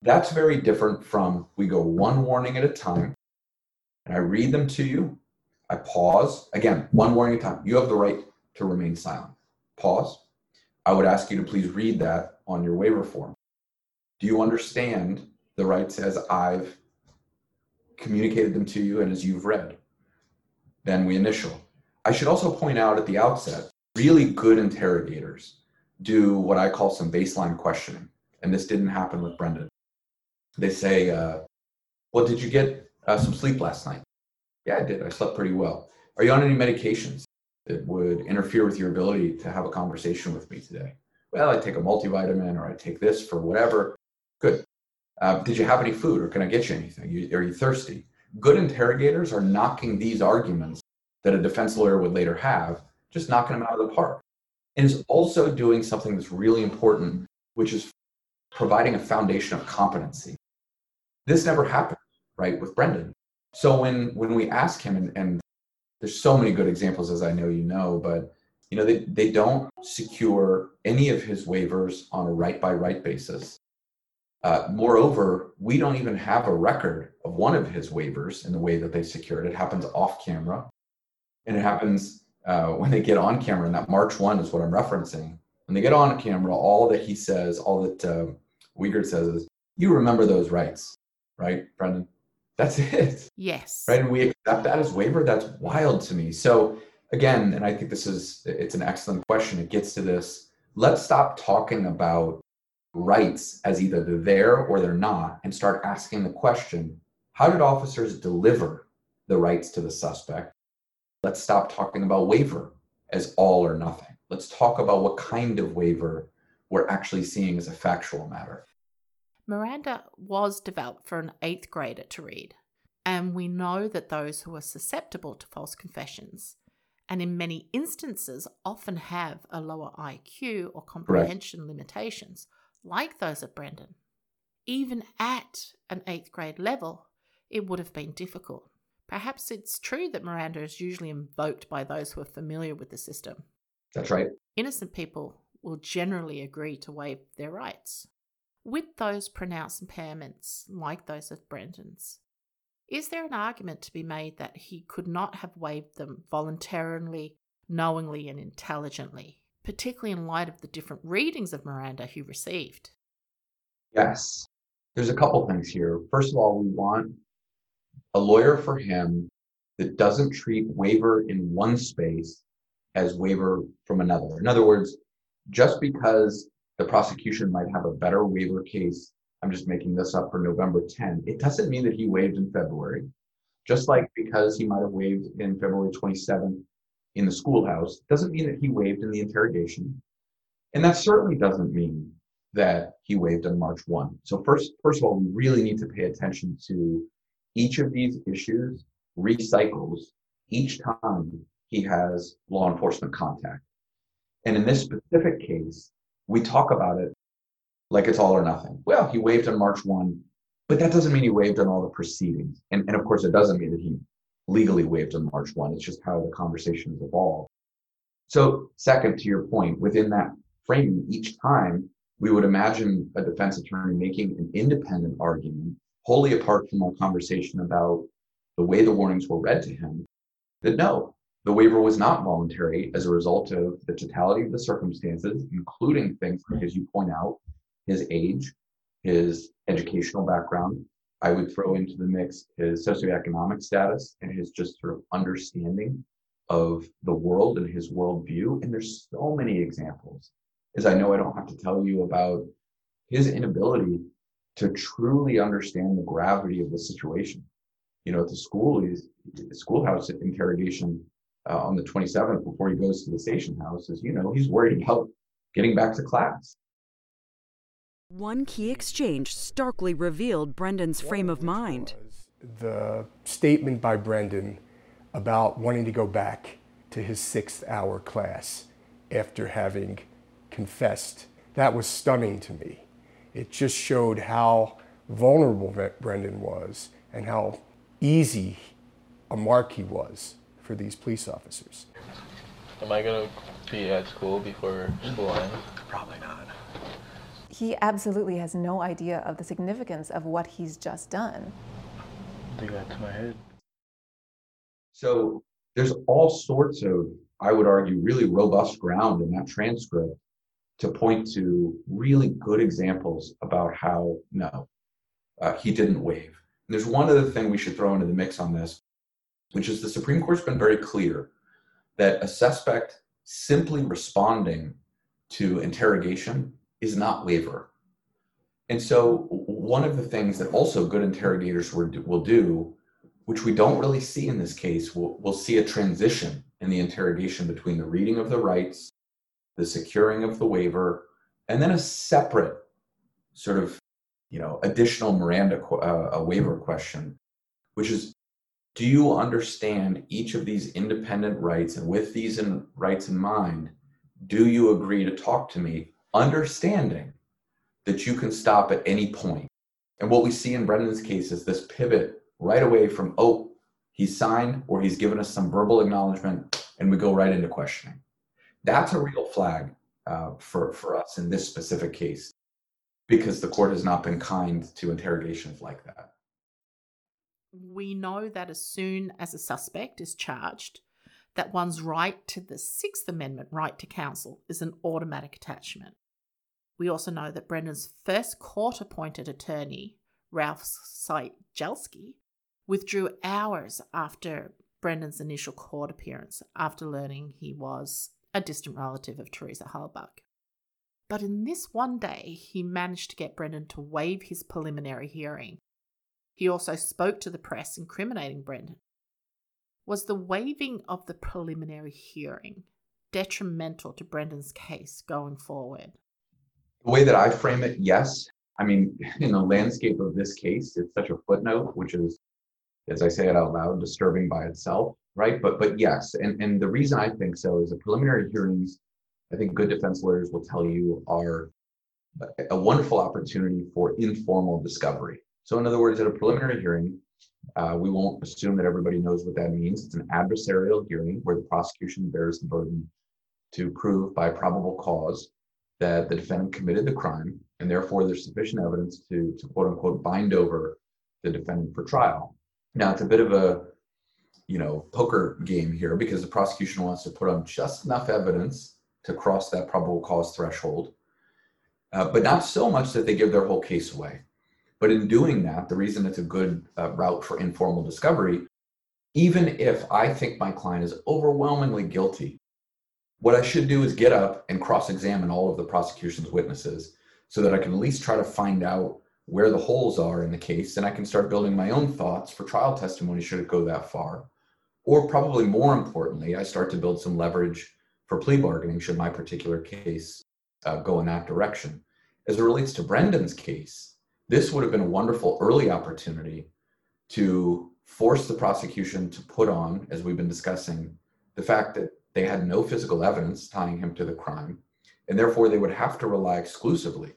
That's very different from we go one warning at a time, and I read them to you. I pause. Again, one warning at a time. You have the right to remain silent. Pause. I would ask you to please read that on your waiver form. Do you understand the rights as I've communicated them to you and as you've read? Then we initial. I should also point out at the outset really good interrogators do what I call some baseline questioning. And this didn't happen with Brendan. They say, uh, Well, did you get uh, some sleep last night? Yeah, I did. I slept pretty well. Are you on any medications that would interfere with your ability to have a conversation with me today? Well, I take a multivitamin or I take this for whatever. Good. Uh, did you have any food or can I get you anything? You, are you thirsty? Good interrogators are knocking these arguments that a defense lawyer would later have, just knocking them out of the park. And it's also doing something that's really important, which is providing a foundation of competency. This never happened, right, with Brendan. So when when we ask him, and, and there's so many good examples, as I know you know, but you know they, they don't secure any of his waivers on a right by right basis. Uh, moreover, we don't even have a record of one of his waivers in the way that they secured. It happens off camera, and it happens uh, when they get on camera. And that March one is what I'm referencing. When they get on camera, all that he says, all that uh, Wiegert says is, "You remember those rights, right, Brendan?" That's it. Yes. Right. And we accept that as waiver. That's wild to me. So again, and I think this is it's an excellent question. It gets to this. Let's stop talking about rights as either they're there or they're not and start asking the question, how did officers deliver the rights to the suspect? Let's stop talking about waiver as all or nothing. Let's talk about what kind of waiver we're actually seeing as a factual matter. Miranda was developed for an eighth grader to read, and we know that those who are susceptible to false confessions, and in many instances often have a lower IQ or comprehension right. limitations, like those of Brendan, even at an eighth grade level, it would have been difficult. Perhaps it's true that Miranda is usually invoked by those who are familiar with the system. That's right. Innocent people will generally agree to waive their rights with those pronounced impairments, like those of Brendan's, is there an argument to be made that he could not have waived them voluntarily, knowingly, and intelligently, particularly in light of the different readings of Miranda he received? Yes. There's a couple things here. First of all, we want a lawyer for him that doesn't treat waiver in one space as waiver from another. In other words, just because the prosecution might have a better waiver case, I'm just making this up for November 10, it doesn't mean that he waived in February. Just like because he might have waived in February 27th in the schoolhouse, doesn't mean that he waived in the interrogation. And that certainly doesn't mean that he waived on March 1. So first, first of all, we really need to pay attention to each of these issues recycles each time he has law enforcement contact. And in this specific case, we talk about it like it's all or nothing. Well, he waived on March 1, but that doesn't mean he waived on all the proceedings. And, and of course, it doesn't mean that he legally waived on March 1. It's just how the conversation has evolved. So, second, to your point, within that framing, each time we would imagine a defense attorney making an independent argument, wholly apart from our conversation about the way the warnings were read to him, that no, the waiver was not voluntary as a result of the totality of the circumstances, including things like, as you point out, his age, his educational background. I would throw into the mix his socioeconomic status and his just sort of understanding of the world and his worldview. And there's so many examples, as I know I don't have to tell you about his inability to truly understand the gravity of the situation. You know, at the school, he's the schoolhouse interrogation uh, on the 27th before he goes to the station house is, you know, he's worried about getting back to class. One key exchange starkly revealed Brendan's frame of mind. The statement by Brendan about wanting to go back to his sixth hour class after having confessed. That was stunning to me. It just showed how vulnerable Brendan was and how easy a mark he was for these police officers. Am I going to be at school before school ends? Probably not. He absolutely has no idea of the significance of what he's just done. I think that's my head. So there's all sorts of, I would argue, really robust ground in that transcript to point to really good examples about how no, uh, he didn't waive. And there's one other thing we should throw into the mix on this, which is the Supreme Court's been very clear that a suspect simply responding to interrogation is not waiver. And so, one of the things that also good interrogators will do, which we don't really see in this case, we'll, we'll see a transition in the interrogation between the reading of the rights, the securing of the waiver, and then a separate sort of, you know, additional Miranda uh, a waiver question, which is do you understand each of these independent rights and with these in, rights in mind do you agree to talk to me understanding that you can stop at any point? And what we see in brendan's case is this pivot right away from oh he's signed or he's given us some verbal acknowledgement and we go right into questioning. That's a real flag uh, for, for us in this specific case because the court has not been kind to interrogations like that we know that as soon as a suspect is charged, that one's right to the Sixth Amendment right to counsel is an automatic attachment. We also know that Brendan's first court appointed attorney, Ralph Sczygelski, withdrew hours after Brendan's initial court appearance after learning he was a distant relative of Teresa Halbach. But in this one day, he managed to get Brendan to waive his preliminary hearing he also spoke to the press incriminating Brendan. Was the waiving of the preliminary hearing detrimental to Brendan's case going forward? The way that I frame it, yes. I mean, *laughs* in the landscape of this case, it's such a footnote, which is, as I say it out loud, disturbing by itself, right? But but yes, and, and the reason I think so is the preliminary hearings, I think good defense lawyers will tell you, are a wonderful opportunity for informal discovery. So, in other words, at a preliminary hearing, uh, we won't assume that everybody knows what that means. It's an adversarial hearing where the prosecution bears the burden to prove by probable cause that the defendant committed the crime, and therefore there's sufficient evidence to, to quote unquote bind over the defendant for trial. Now, it's a bit of a you know poker game here because the prosecution wants to put on just enough evidence to cross that probable cause threshold, uh, but not so much that they give their whole case away. But in doing that, the reason it's a good uh, route for informal discovery, even if I think my client is overwhelmingly guilty what I should do is get up and cross examine all of the prosecution's witnesses so that I can at least try to find out where the holes are in the case and I can start building my own thoughts for trial testimony should it go that far. Or probably more importantly, I start to build some leverage for plea bargaining should my particular case uh, go in that direction. As it relates to Brendan's case, this would have been a wonderful early opportunity to force the prosecution to put on, as we've been discussing, the fact that they had no physical evidence tying him to the crime, and therefore they would have to rely exclusively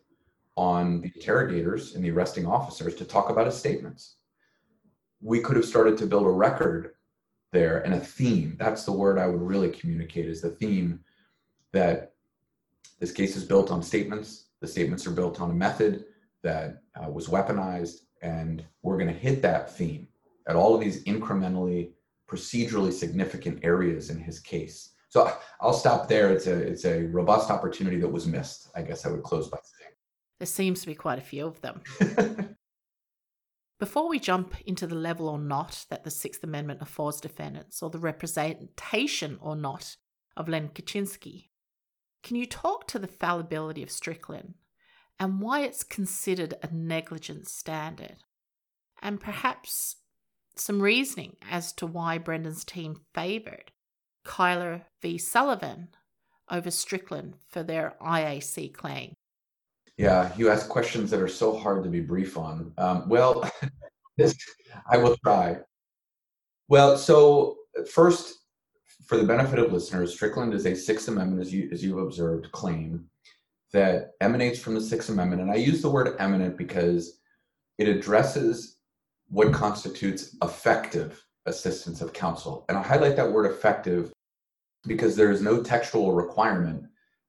on the interrogators and the arresting officers to talk about his statements. We could have started to build a record there and a theme. That's the word I would really communicate is the theme that this case is built on statements. The statements are built on a method that uh, was weaponized, and we're going to hit that theme at all of these incrementally, procedurally significant areas in his case. So I'll stop there. It's a it's a robust opportunity that was missed. I guess I would close by saying. There seems to be quite a few of them. *laughs* Before we jump into the level or not that the Sixth Amendment affords defendants, or the representation or not of Len Kachinsky, can you talk to the fallibility of Strickland and why it's considered a negligent standard? And perhaps some reasoning as to why Brendan's team favoured Cuyler v. Sullivan over Strickland for their IAC claim. Yeah, you ask questions that are so hard to be brief on. Um, well, *laughs* this I will try. Well, so first, for the benefit of listeners, Strickland is a Sixth Amendment, as you as you've observed, claim that emanates from the Sixth Amendment, and I use the word eminent because it addresses what constitutes effective assistance of counsel, and I highlight that word effective because there is no textual requirement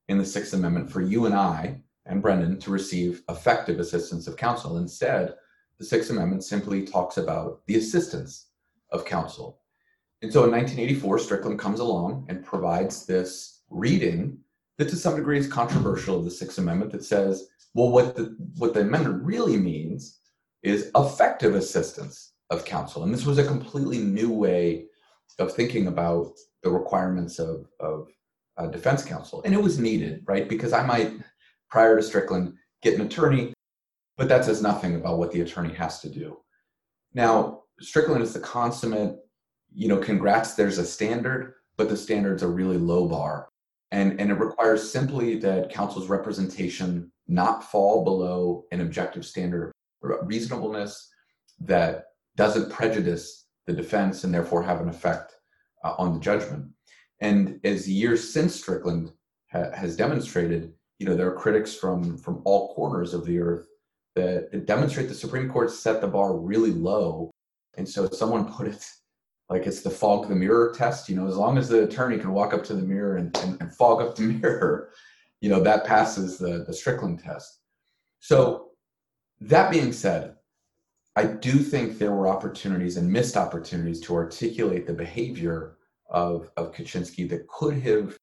in the Sixth Amendment for you and I and Brendan to receive effective assistance of counsel. Instead, the Sixth Amendment simply talks about the assistance of counsel. And so in 1984, Strickland comes along and provides this reading that to some degree is controversial of the Sixth Amendment that says, well, what the, what the amendment really means is effective assistance of counsel. And this was a completely new way of thinking about the requirements of, of uh, defense counsel. And it was needed, right? Because I might prior to Strickland get an attorney, but that says nothing about what the attorney has to do. Now, Strickland is the consummate, you know, congrats, there's a standard, but the standard's a really low bar. And, and it requires simply that counsel's representation not fall below an objective standard of reasonableness that doesn't prejudice the defense and therefore have an effect uh, on the judgment. And as years since Strickland ha- has demonstrated, you know, there are critics from from all corners of the earth that, demonstrate the Supreme Court set the bar really low. And so someone put it like it's the fog the mirror test, you know, as long as the attorney can walk up to the mirror and, and, and fog up the *laughs* mirror, you know, that passes the, the Strickland test. So that being said, I do think there were opportunities and missed opportunities to articulate the behavior of, of Kachinsky that could have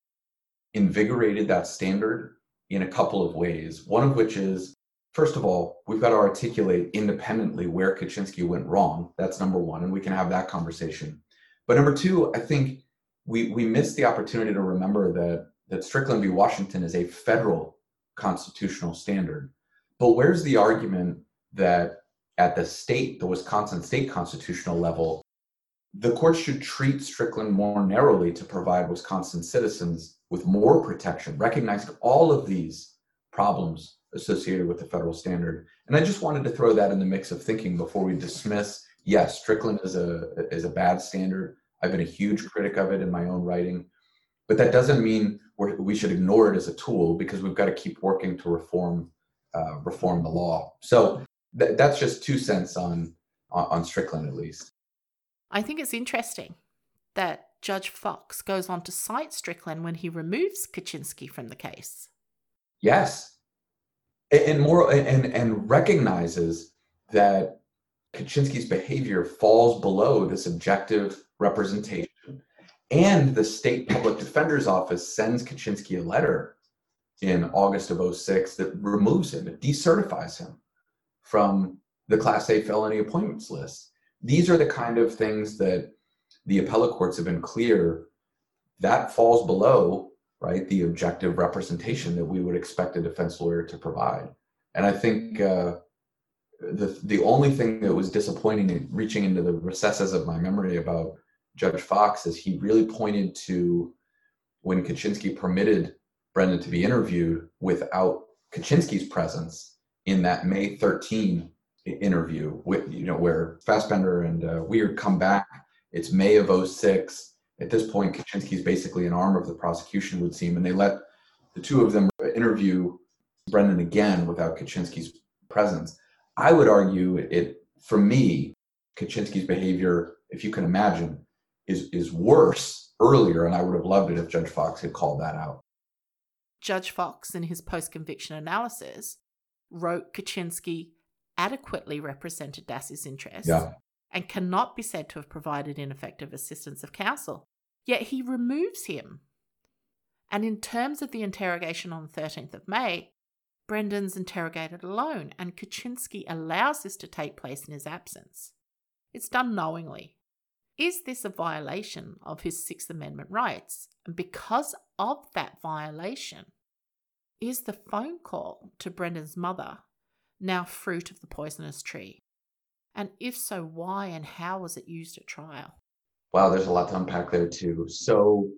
invigorated that standard in a couple of ways. One of which is, first of all, we've got to articulate independently where Kachinsky went wrong. That's number one, and we can have that conversation. But number two, I think we we missed the opportunity to remember that that Strickland v. Washington is a federal constitutional standard. But where's the argument that at the state, the Wisconsin state constitutional level, the court should treat Strickland more narrowly to provide Wisconsin citizens with more protection, recognizing all of these problems associated with the federal standard. And I just wanted to throw that in the mix of thinking before we dismiss. Yes, Strickland is a is a bad standard. I've been a huge critic of it in my own writing, but that doesn't mean we should ignore it as a tool because we've got to keep working to reform uh, reform the law. So th- that's just two cents on on Strickland at least. I think it's interesting that Judge Fox goes on to cite Strickland when he removes Kachinsky from the case. Yes. And more and and recognizes that Kachinsky's behavior falls below this objective representation. And the state public defender's office sends Kachinsky a letter in August of 06 that removes him, it decertifies him from the Class A felony appointments list. These are the kind of things that the appellate courts have been clear that falls below right? The objective representation that we would expect a defense lawyer to provide. And I think uh, the the only thing that was disappointing in reaching into the recesses of my memory about Judge Fox is he really pointed to when Kachinsky permitted Brendan to be interviewed without Kachinsky's presence in that May 13 interview with you know where Fassbender and uh, Wiegert come back. It's May of 06. At this point, Kachinsky is basically an arm of the prosecution, would seem, and they let the two of them interview Brendan again without Kachinsky's presence. I would argue it for me, Kachinsky's behavior, if you can imagine, is is worse earlier, and I would have loved it if Judge Fox had called that out. Judge Fox, in his post conviction analysis, wrote Kachinsky adequately represented Dassey's interests Yeah. and cannot be said to have provided ineffective assistance of counsel. Yet he removes him. And in terms of the interrogation on the 13th of May, Brendan's interrogated alone, and Kachinsky allows this to take place in his absence. It's done knowingly. Is this a violation of his Sixth Amendment rights? And because of that violation, is the phone call to Brendan's mother now fruit of the poisonous tree? And if so, why and how was it used at trial? Wow, there's a lot to unpack there too. So,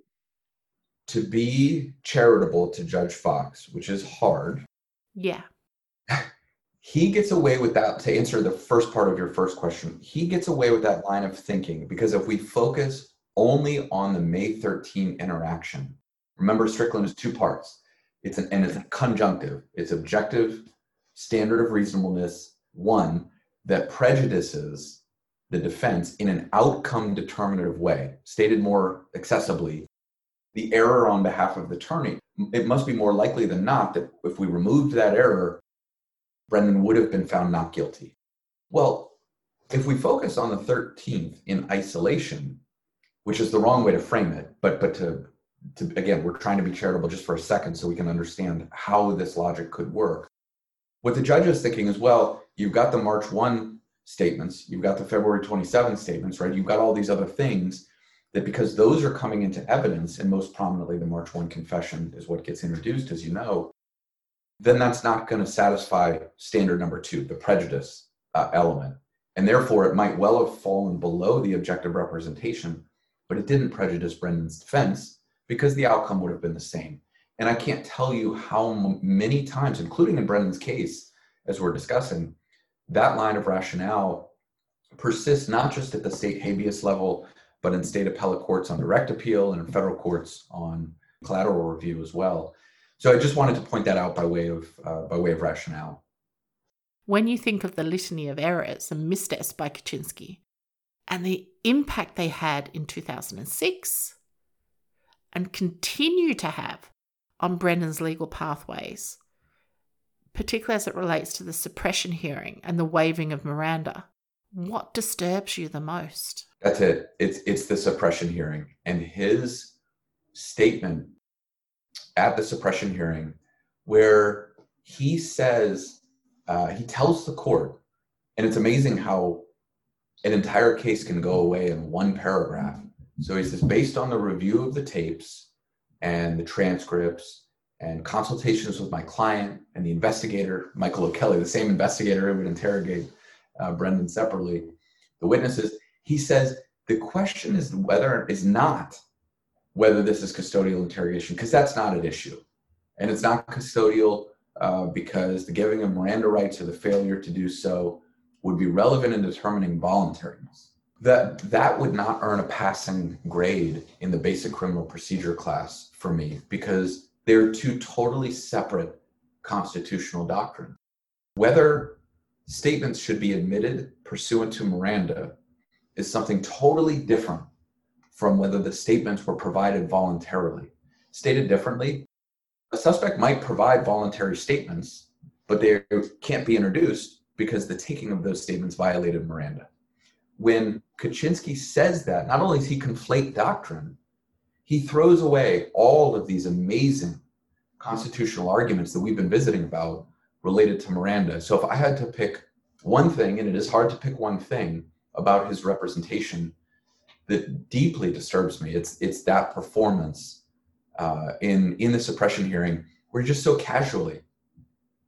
to be charitable to Judge Fox, which is hard, Yeah. *sighs* he gets away with that. To answer the first part of your first question, he gets away with that line of thinking because if we focus only on the May 13 interaction, remember Strickland is two parts. It's an and it's a conjunctive. It's objective standard of reasonableness one that prejudices the defense in an outcome determinative way. Stated more accessibly, the error on behalf of the attorney. It must be more likely than not that if we removed that error, Brendan would have been found not guilty. Well, if we focus on the 13th in isolation, which is the wrong way to frame it, but but to to again, we're trying to be charitable just for a second so we can understand how this logic could work. What the judge is thinking is, well, you've got the March 1 statements, you've got the February 27 statements, right? You've got all these other things that because those are coming into evidence, and most prominently the March 1 confession is what gets introduced, as you know, then that's not going to satisfy standard number two, the prejudice uh, element. And therefore, it might well have fallen below the objective representation, but it didn't prejudice Brendan's defense because the outcome would have been the same. And I can't tell you how many times, including in Brendan's case, as we're discussing, that line of rationale persists not just at the state habeas level, but in state appellate courts on direct appeal and in federal courts on collateral review as well. So I just wanted to point that out by way of uh, by way of rationale. When you think of the litany of errors and missteps by Kachinsky and the impact they had in 2006 and continue to have on Brendan's legal pathways, particularly as it relates to the suppression hearing and the waiving of Miranda, what disturbs you the most? That's it. It's it's the suppression hearing and his statement at the suppression hearing where he says uh, he tells the court, and it's amazing how an entire case can go away in one paragraph. So he says, based on the review of the tapes and the transcripts and consultations with my client and the investigator, Michael O'Kelly, the same investigator who would interrogate uh, Brendan separately, the witnesses, he says the question is whether is not whether this is custodial interrogation because that's not an issue, and it's not custodial uh, because the giving of Miranda rights or the failure to do so would be relevant in determining voluntariness. That that would not earn a passing grade in the basic criminal procedure class for me because they're two totally separate constitutional doctrines. Whether statements should be admitted pursuant to Miranda is something totally different from whether the statements were provided voluntarily. Stated differently, a suspect might provide voluntary statements, but they can't be introduced because the taking of those statements violated Miranda. When Kachinsky says that, not only does he conflate doctrine, he throws away all of these amazing constitutional arguments that we've been visiting about related to Miranda. So if I had to pick one thing, and it is hard to pick one thing about his representation that deeply disturbs me, it's it's that performance uh, in in the suppression hearing where he just so casually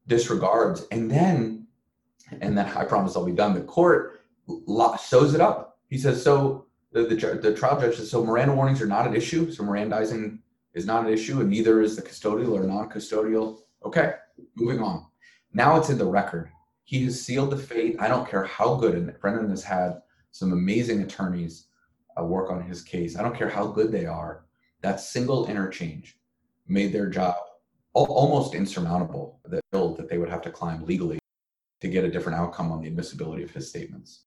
disregards, and then and then I promise I'll be done. The court sews it up. He says so. The, the, the trial judge says so. Miranda warnings are not an issue. So Mirandizing is not an issue, and neither is the custodial or non-custodial. Okay, moving on. Now it's in the record. He has sealed the fate. I don't care how good, and Brendan has had some amazing attorneys uh, work on his case. I don't care how good they are. That single interchange made their job al- almost insurmountable. The hill that they would have to climb legally to get a different outcome on the admissibility of his statements.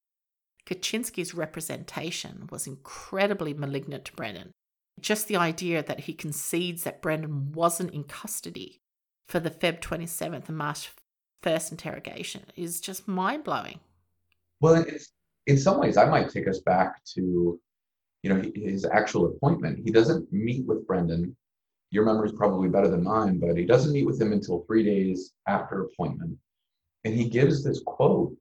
Kachinsky's representation was incredibly malignant to Brendan. Just the idea that he concedes that Brendan wasn't in custody for the Feb 27th and March 1st interrogation is just mind blowing. Well, in some ways, I might take us back to, you know, his actual appointment. He doesn't meet with Brendan. Your memory is probably better than mine, but he doesn't meet with him until three days after appointment. And he gives this quote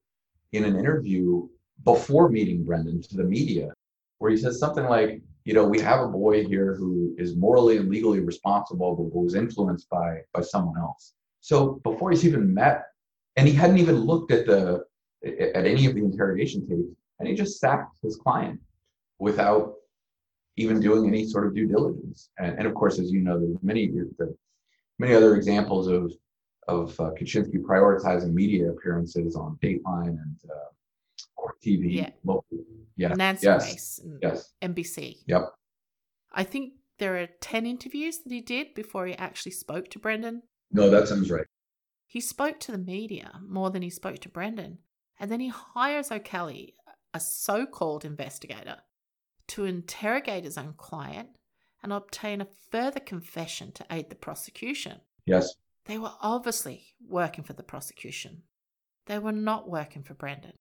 in an interview before meeting Brendan to the media, where he says something like, you know, we have a boy here who is morally and legally responsible, but who was influenced by by someone else. So before he's even met, and he hadn't even looked at the at any of the interrogation tapes, and he just sacked his client without even doing any sort of due diligence. And, and of course, as you know, there's many there, many other examples of of uh, Kachinsky prioritizing media appearances on Dateline and uh, Court TV. Yeah. Local. Yeah. Nancy yes. Grace Yes. NBC. Yep. I think there are 10 interviews that he did before he actually spoke to Brendan. No, that sounds right. He spoke to the media more than he spoke to Brendan. And then he hires O'Kelly, a so called investigator, to interrogate his own client and obtain a further confession to aid the prosecution. Yes. They were obviously working for the prosecution. They were not working for Brendan.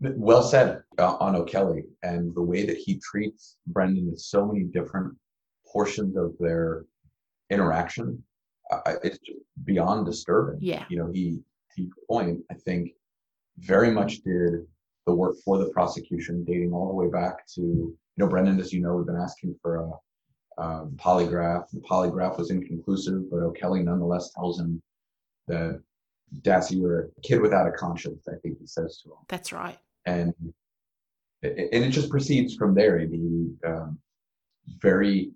Well said uh, on O'Kelly and the way that he treats Brendan in so many different portions of their interaction. Uh, it's just beyond disturbing. Yeah. You know, he, to your point, I think very much did the work for the prosecution, dating all the way back to, you know, Brendan, as you know, we've been asking for a, um, polygraph. The polygraph was inconclusive, but O'Kelly nonetheless tells him that Dassey, you're a kid without a conscience, I think he says to him That's right. And and it just proceeds from there. The um, very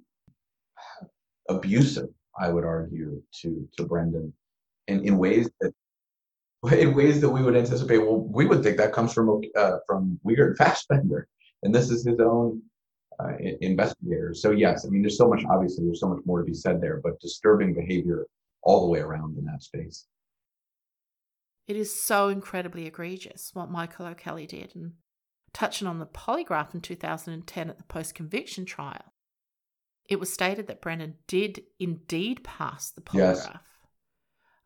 abusive, I would argue, to to Brendan, in in ways that *laughs* in ways that we would anticipate. Well, we would think that comes from uh, from Wiegert *laughs* Fassbender, and this is his own uh, investigator. So yes, I mean, there's so much. Obviously, there's so much more to be said there, but disturbing behavior all the way around in that space. It is so incredibly egregious what Michael O'Kelly did. And touching on the polygraph in 2010 at the post conviction trial, it was stated that Brennan did indeed pass the Yes. polygraph.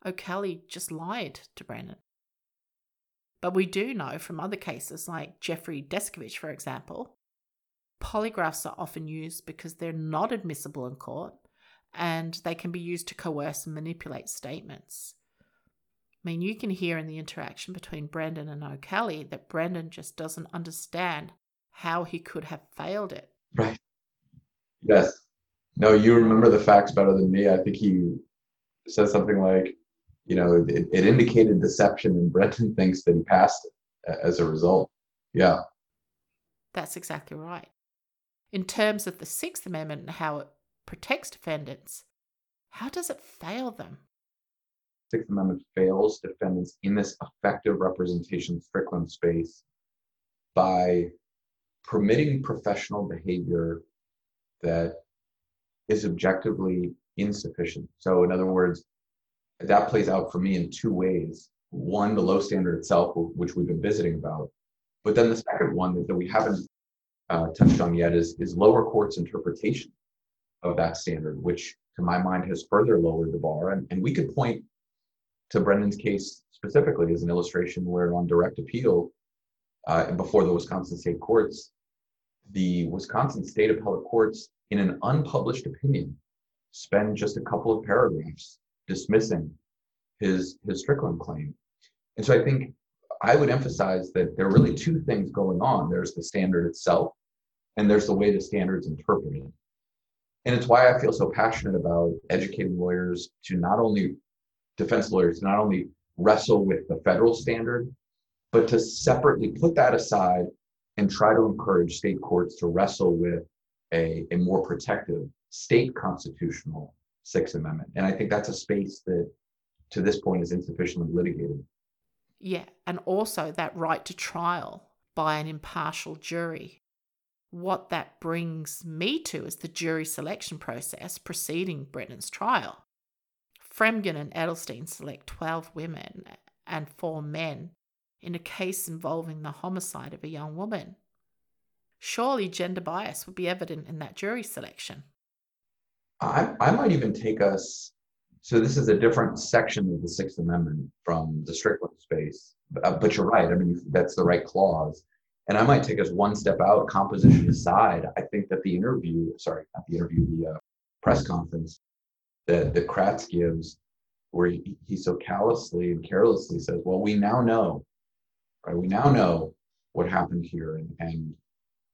O'Kelly just lied to Brennan. But we do know from other cases, like Jeffrey Deskovic, for example, polygraphs are often used because they're not admissible in court and they can be used to coerce and manipulate statements. I mean, you can hear in the interaction between Brendan and O'Kelly that Brendan just doesn't understand how he could have failed it. Right. Yes. No, you remember the facts better than me. I think he said something like, you know, it, it indicated deception, and Brendan *laughs* thinks that he passed it as a result. Yeah. That's exactly right. In terms of the Sixth Amendment and how it protects defendants, how does it fail them? Sixth Amendment fails defendants in this effective representation Strickland space by permitting professional behavior that is objectively insufficient. So, in other words, that plays out for me in two ways. One, the low standard itself, which we've been visiting about, but then the second one that, that we haven't uh, touched on yet is, is lower courts' interpretation of that standard, which to my mind has further lowered the bar. And, and we could point to Brendan's case specifically as an illustration where on direct appeal uh, before the Wisconsin state courts, the Wisconsin state appellate courts, in an unpublished opinion, spend just a couple of paragraphs dismissing his his Strickland claim. And so I think I would emphasize that there are really two things going on. There's the standard itself, and there's the way the standard's interpreted. And it's why I feel so passionate about educating lawyers to not only defense lawyers not only wrestle with the federal standard, but to separately put that aside and try to encourage state courts to wrestle with a, a more protective state constitutional Sixth Amendment. And I think that's a space that to this point is insufficiently litigated. Yeah, and also that right to trial by an impartial jury. What that brings me to is the jury selection process preceding Brennan's trial. Fremgen and Edelstein select 12 women and 4 men in a case involving the homicide of a young woman. Surely gender bias would be evident in that jury selection. I, I might even take us so this is a different section of the Sixth Amendment from the Strickland space. Uh, but you're right. I mean, that's the right clause. And I might take us one step out, composition aside. I think that the interview, sorry, not the interview, the uh, press conference that, that Kratz gives, where he, he so callously and carelessly says, well, we now know, right? We now know what happened here. And, and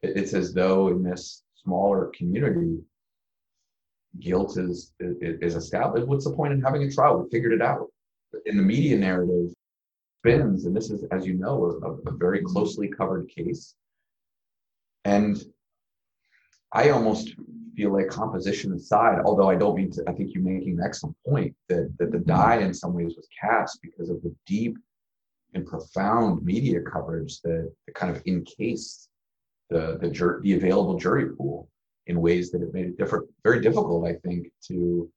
it's as though in this smaller community, guilt is, is established. What's the point in having a trial? We figured it out. In the media narrative, spins, and this is, as you know, a, a very closely covered case. And I almost feel like composition aside, although I don't mean to, I think you're making an excellent point that, that the mm-hmm. die in some ways was cast because of the deep and profound media coverage that, that kind of encased the, the, jur- the available jury pool in ways that have made it different, very difficult, I think, to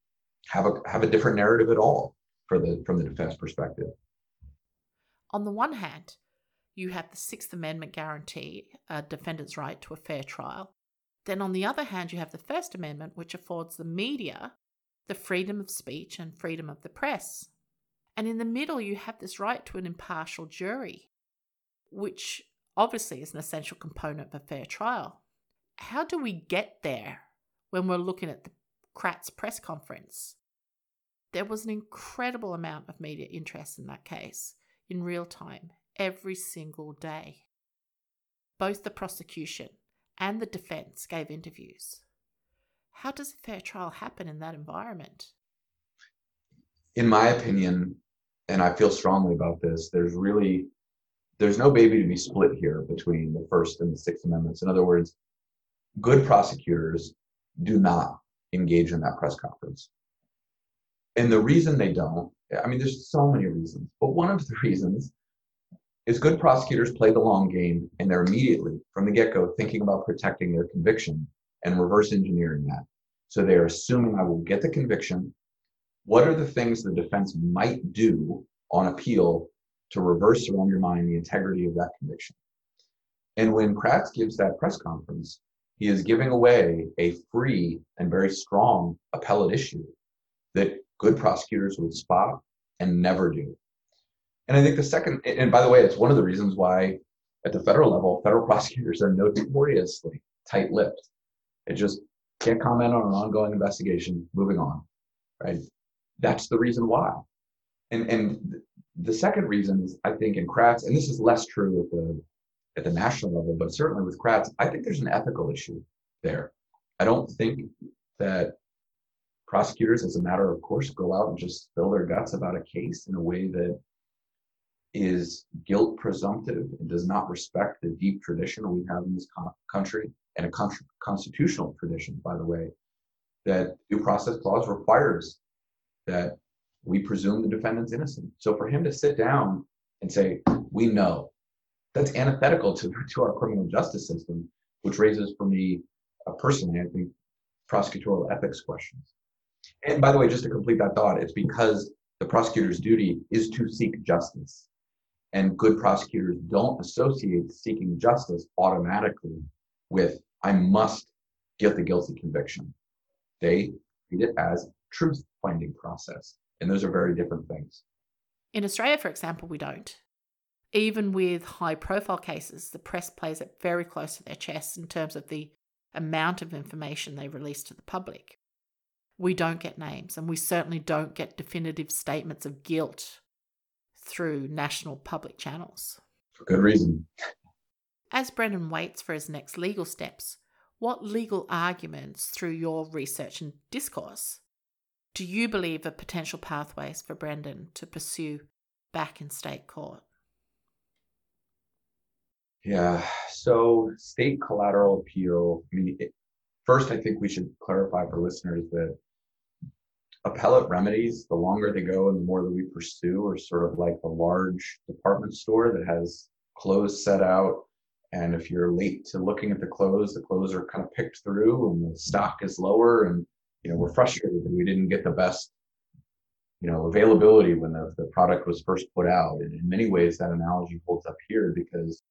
have a have a different narrative at all for the from the defense perspective. On the one hand, you have the Sixth Amendment guarantee a defendant's right to a fair trial. Then, on the other hand, you have the First Amendment, which affords the media the freedom of speech and freedom of the press. And in the middle, you have this right to an impartial jury, which obviously is an essential component of a fair trial how do we get there when we're looking at the Kratz press conference? There was an incredible amount of media interest in that case in real time every single day. Both the prosecution and the defense gave interviews. How does a fair trial happen in that environment? In my opinion, and I feel strongly about this, there's really there's no baby to be split here between the first and the sixth amendments. In other words, good prosecutors do not engage in that press conference. And the reason they don't, I mean, there's so many reasons, but one of the *laughs* reasons is good prosecutors play the long game and they're immediately from the get go thinking about protecting their conviction and reverse engineering that. So they're assuming I will get the conviction. What are the things the defense might do on appeal to reverse or undermine the integrity of that conviction? And when Kratz gives that press conference, he is giving away a free and very strong appellate issue that good prosecutors would spot and never do. And I think the second, and by the way, it's one of the reasons why at the federal level, federal *laughs* prosecutors are notoriously tight lipped. It just can't comment on an ongoing investigation, moving on, right? That's the reason why. And, and the second reason is, I think, in Kratz, and this is less true at the at the national level, but certainly with Kratz, I think there's an ethical issue there. I don't think that prosecutors, as a matter of course, go out and just spill their guts about a case in a way that is guilt presumptive and does not respect the deep tradition we have in this country and a constitutional tradition, by the way, that due process clause requires that we presume the defendant's innocent. So for him to sit down and say, we know that's antithetical to, to our criminal justice system, which raises for me uh, personally, I think, prosecutorial ethics questions. And by the way, just to complete that thought, it's because the prosecutor's duty is to seek justice. And good prosecutors don't associate seeking justice automatically with, I must get the guilty conviction. They treat it as truth finding process. And those are very different things. In Australia, for example, we don't even with high profile cases, the press plays it very close to their chest in terms of the amount of information they release to the public. We don't get names, and we certainly don't get definitive statements of guilt through national public channels. For good reason. As Brendan waits for his next legal steps, what legal arguments through your research and discourse do you believe are potential pathways for Brendan to pursue back in state court? Yeah, so state collateral appeal. I mean, it, first, I think we should clarify for listeners that appellate remedies, the longer they go and the more that we pursue, are sort of like the large department store that has clothes set out. And if you're late to looking at the clothes, the clothes are kind of picked through and the stock is lower. And, you know, we're frustrated that we didn't get the best, you know, availability when the, the product was first put out. And in many ways, that analogy holds up here because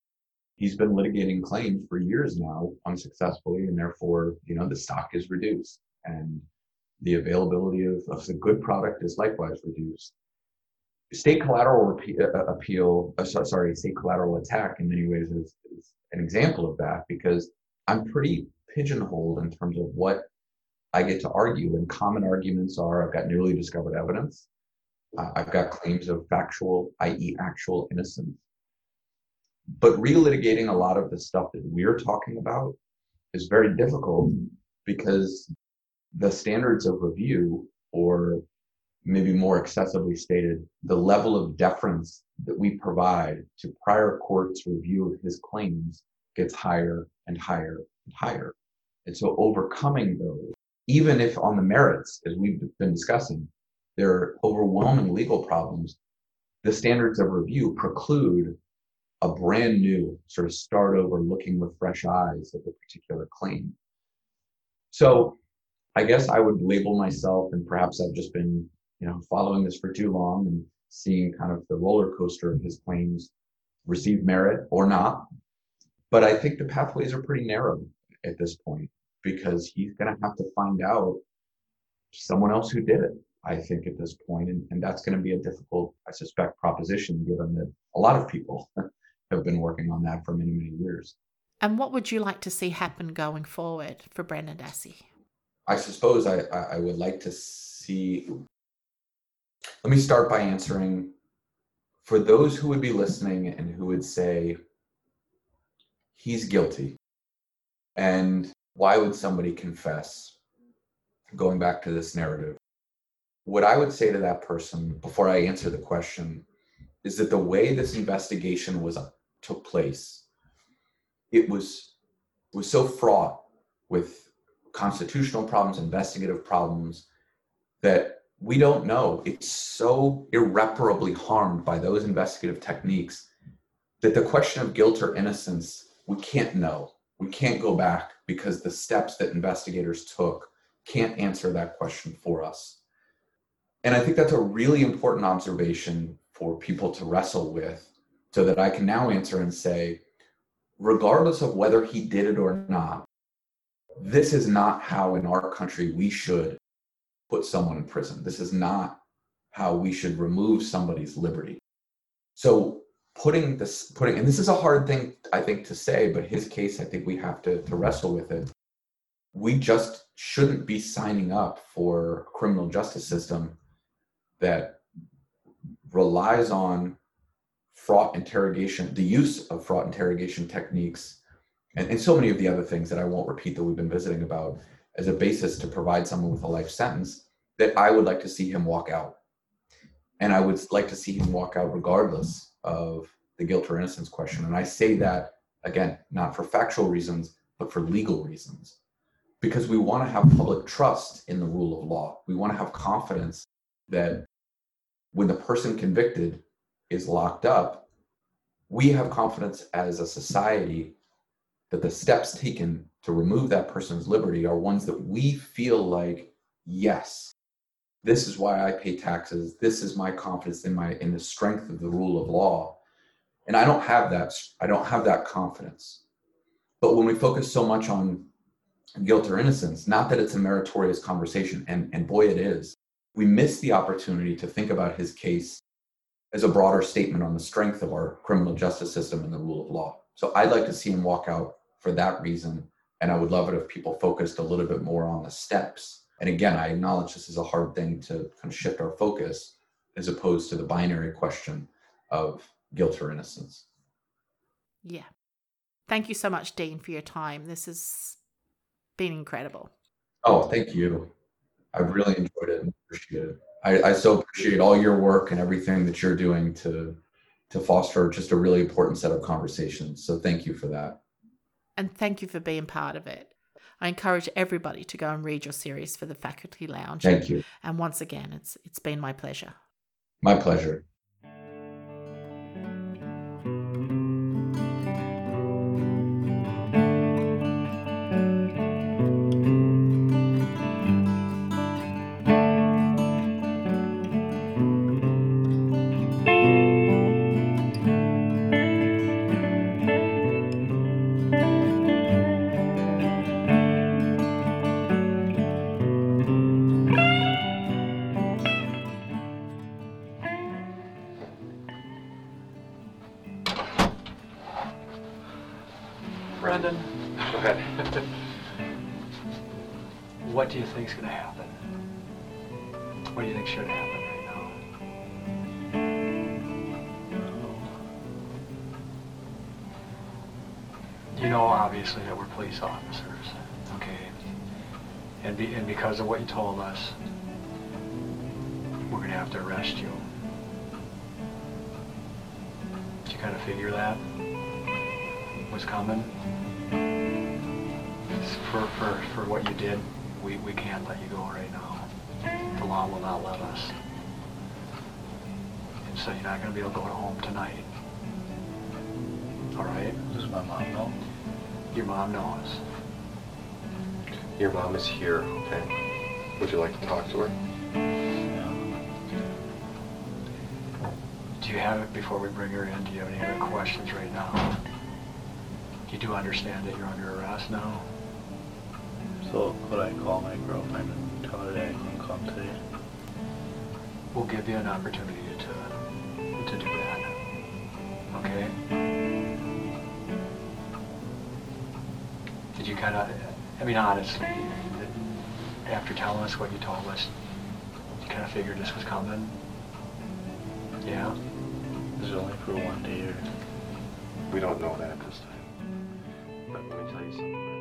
he's been litigating claims for years now unsuccessfully. And therefore, you know, the stock is reduced. And the availability of, of the good product is likewise reduced. State collateral uh, appeal, uh, sorry, state collateral attack in many ways is, is an example of that because I'm pretty pigeonholed in terms of what I get to argue. And common arguments are I've got newly discovered evidence, uh, I've got claims of factual, i.e., actual innocence. But relitigating a lot of the stuff that we're talking about is very difficult because the standards of review, or maybe more excessively stated, the level of deference that we provide to prior courts' review of his claims gets higher and higher and higher. And so overcoming those, even if on the merits, as we've been discussing, there are overwhelming legal problems, the standards of review preclude a brand new sort of start over looking with fresh eyes at a particular claim. So I guess I would label myself, and perhaps I've just been, you know, following this for too long and seeing kind of the roller coaster of his claims receive merit or not. But I think the pathways are pretty narrow at this point because he's going to have to find out someone else who did it. I think at this point, and, and that's going to be a difficult, I suspect, proposition given that a lot of people *laughs* have been working on that for many, many years. And what would you like to see happen going forward for Brendan Dassey? I suppose I, I would like to see. Let me start by answering for those who would be listening and who would say, he's guilty. And why would somebody confess? Going back to this narrative, what I would say to that person before I answer the question is that the way this investigation was uh, took place, it was was so fraught with constitutional problems, investigative problems that we don't know. It's so irreparably harmed by those investigative techniques that the question of guilt or innocence, we can't know. We can't go back because the steps that investigators took can't answer that question for us. And I think that's a really important observation for people to wrestle with so that I can now answer and say, regardless of whether he did it or not, this is not how in our country we should put someone in prison. This is not how we should remove somebody's liberty. So putting this putting and this is a hard thing I think to say, but his case I think we have to to wrestle with it. We just shouldn't be signing up for a criminal justice system that relies on fraught interrogation, the use of fraught interrogation techniques and, and so many of the other things that I won't repeat that we've been visiting about as a basis to provide someone with a life sentence that I would like to see him walk out. And I would like to see him walk out regardless of the guilt or innocence question. And I say that, again, not for factual reasons, but for legal reasons. Because we want to have public trust in the rule of law. We want to have confidence that when the person convicted is locked up, we have confidence as a society that the steps taken to remove that person's liberty are ones that we feel like, yes, this is why I pay taxes. This is my confidence in my in the strength of the rule of law. And I don't have that. I don't have that confidence. But when we focus so much on guilt or innocence, not that it's a meritorious conversation, and, and boy, it is, we miss the opportunity to think about his case as a broader statement on the strength of our criminal justice system and the rule of law. So I'd like to see him walk out for that reason. And I would love it if people focused a little bit more on the steps. And again, I acknowledge this is a hard thing to kind of shift our focus as opposed to the binary question of guilt or innocence. Yeah. Thank you so much, Dean, for your time. This has been incredible. Oh, thank you. I've really enjoyed it and appreciate it. I, I so appreciate all your work and everything that you're doing to to foster just a really important set of conversations. So thank you for that. And thank you for being part of it. I encourage everybody to go and read your series for the Faculty Lounge. Thank you. And once again, it's it's been my pleasure. My pleasure. And so you're not gonna be able to go home tonight. All right? Does my mom know? Your mom knows. Your mom is here, okay? Would you like to talk to her? Do you have it before we bring her in? Do you have any other questions right now? You do understand that you're under arrest now? So could I call my girlfriend and tell her that I can come today? We'll give you an opportunity to, to do that. Okay? Did you kind of, I mean, honestly, after telling us what you told us, you kind of figured this was coming? Yeah? This is only for one day or We don't know that at this time. But let me tell you something.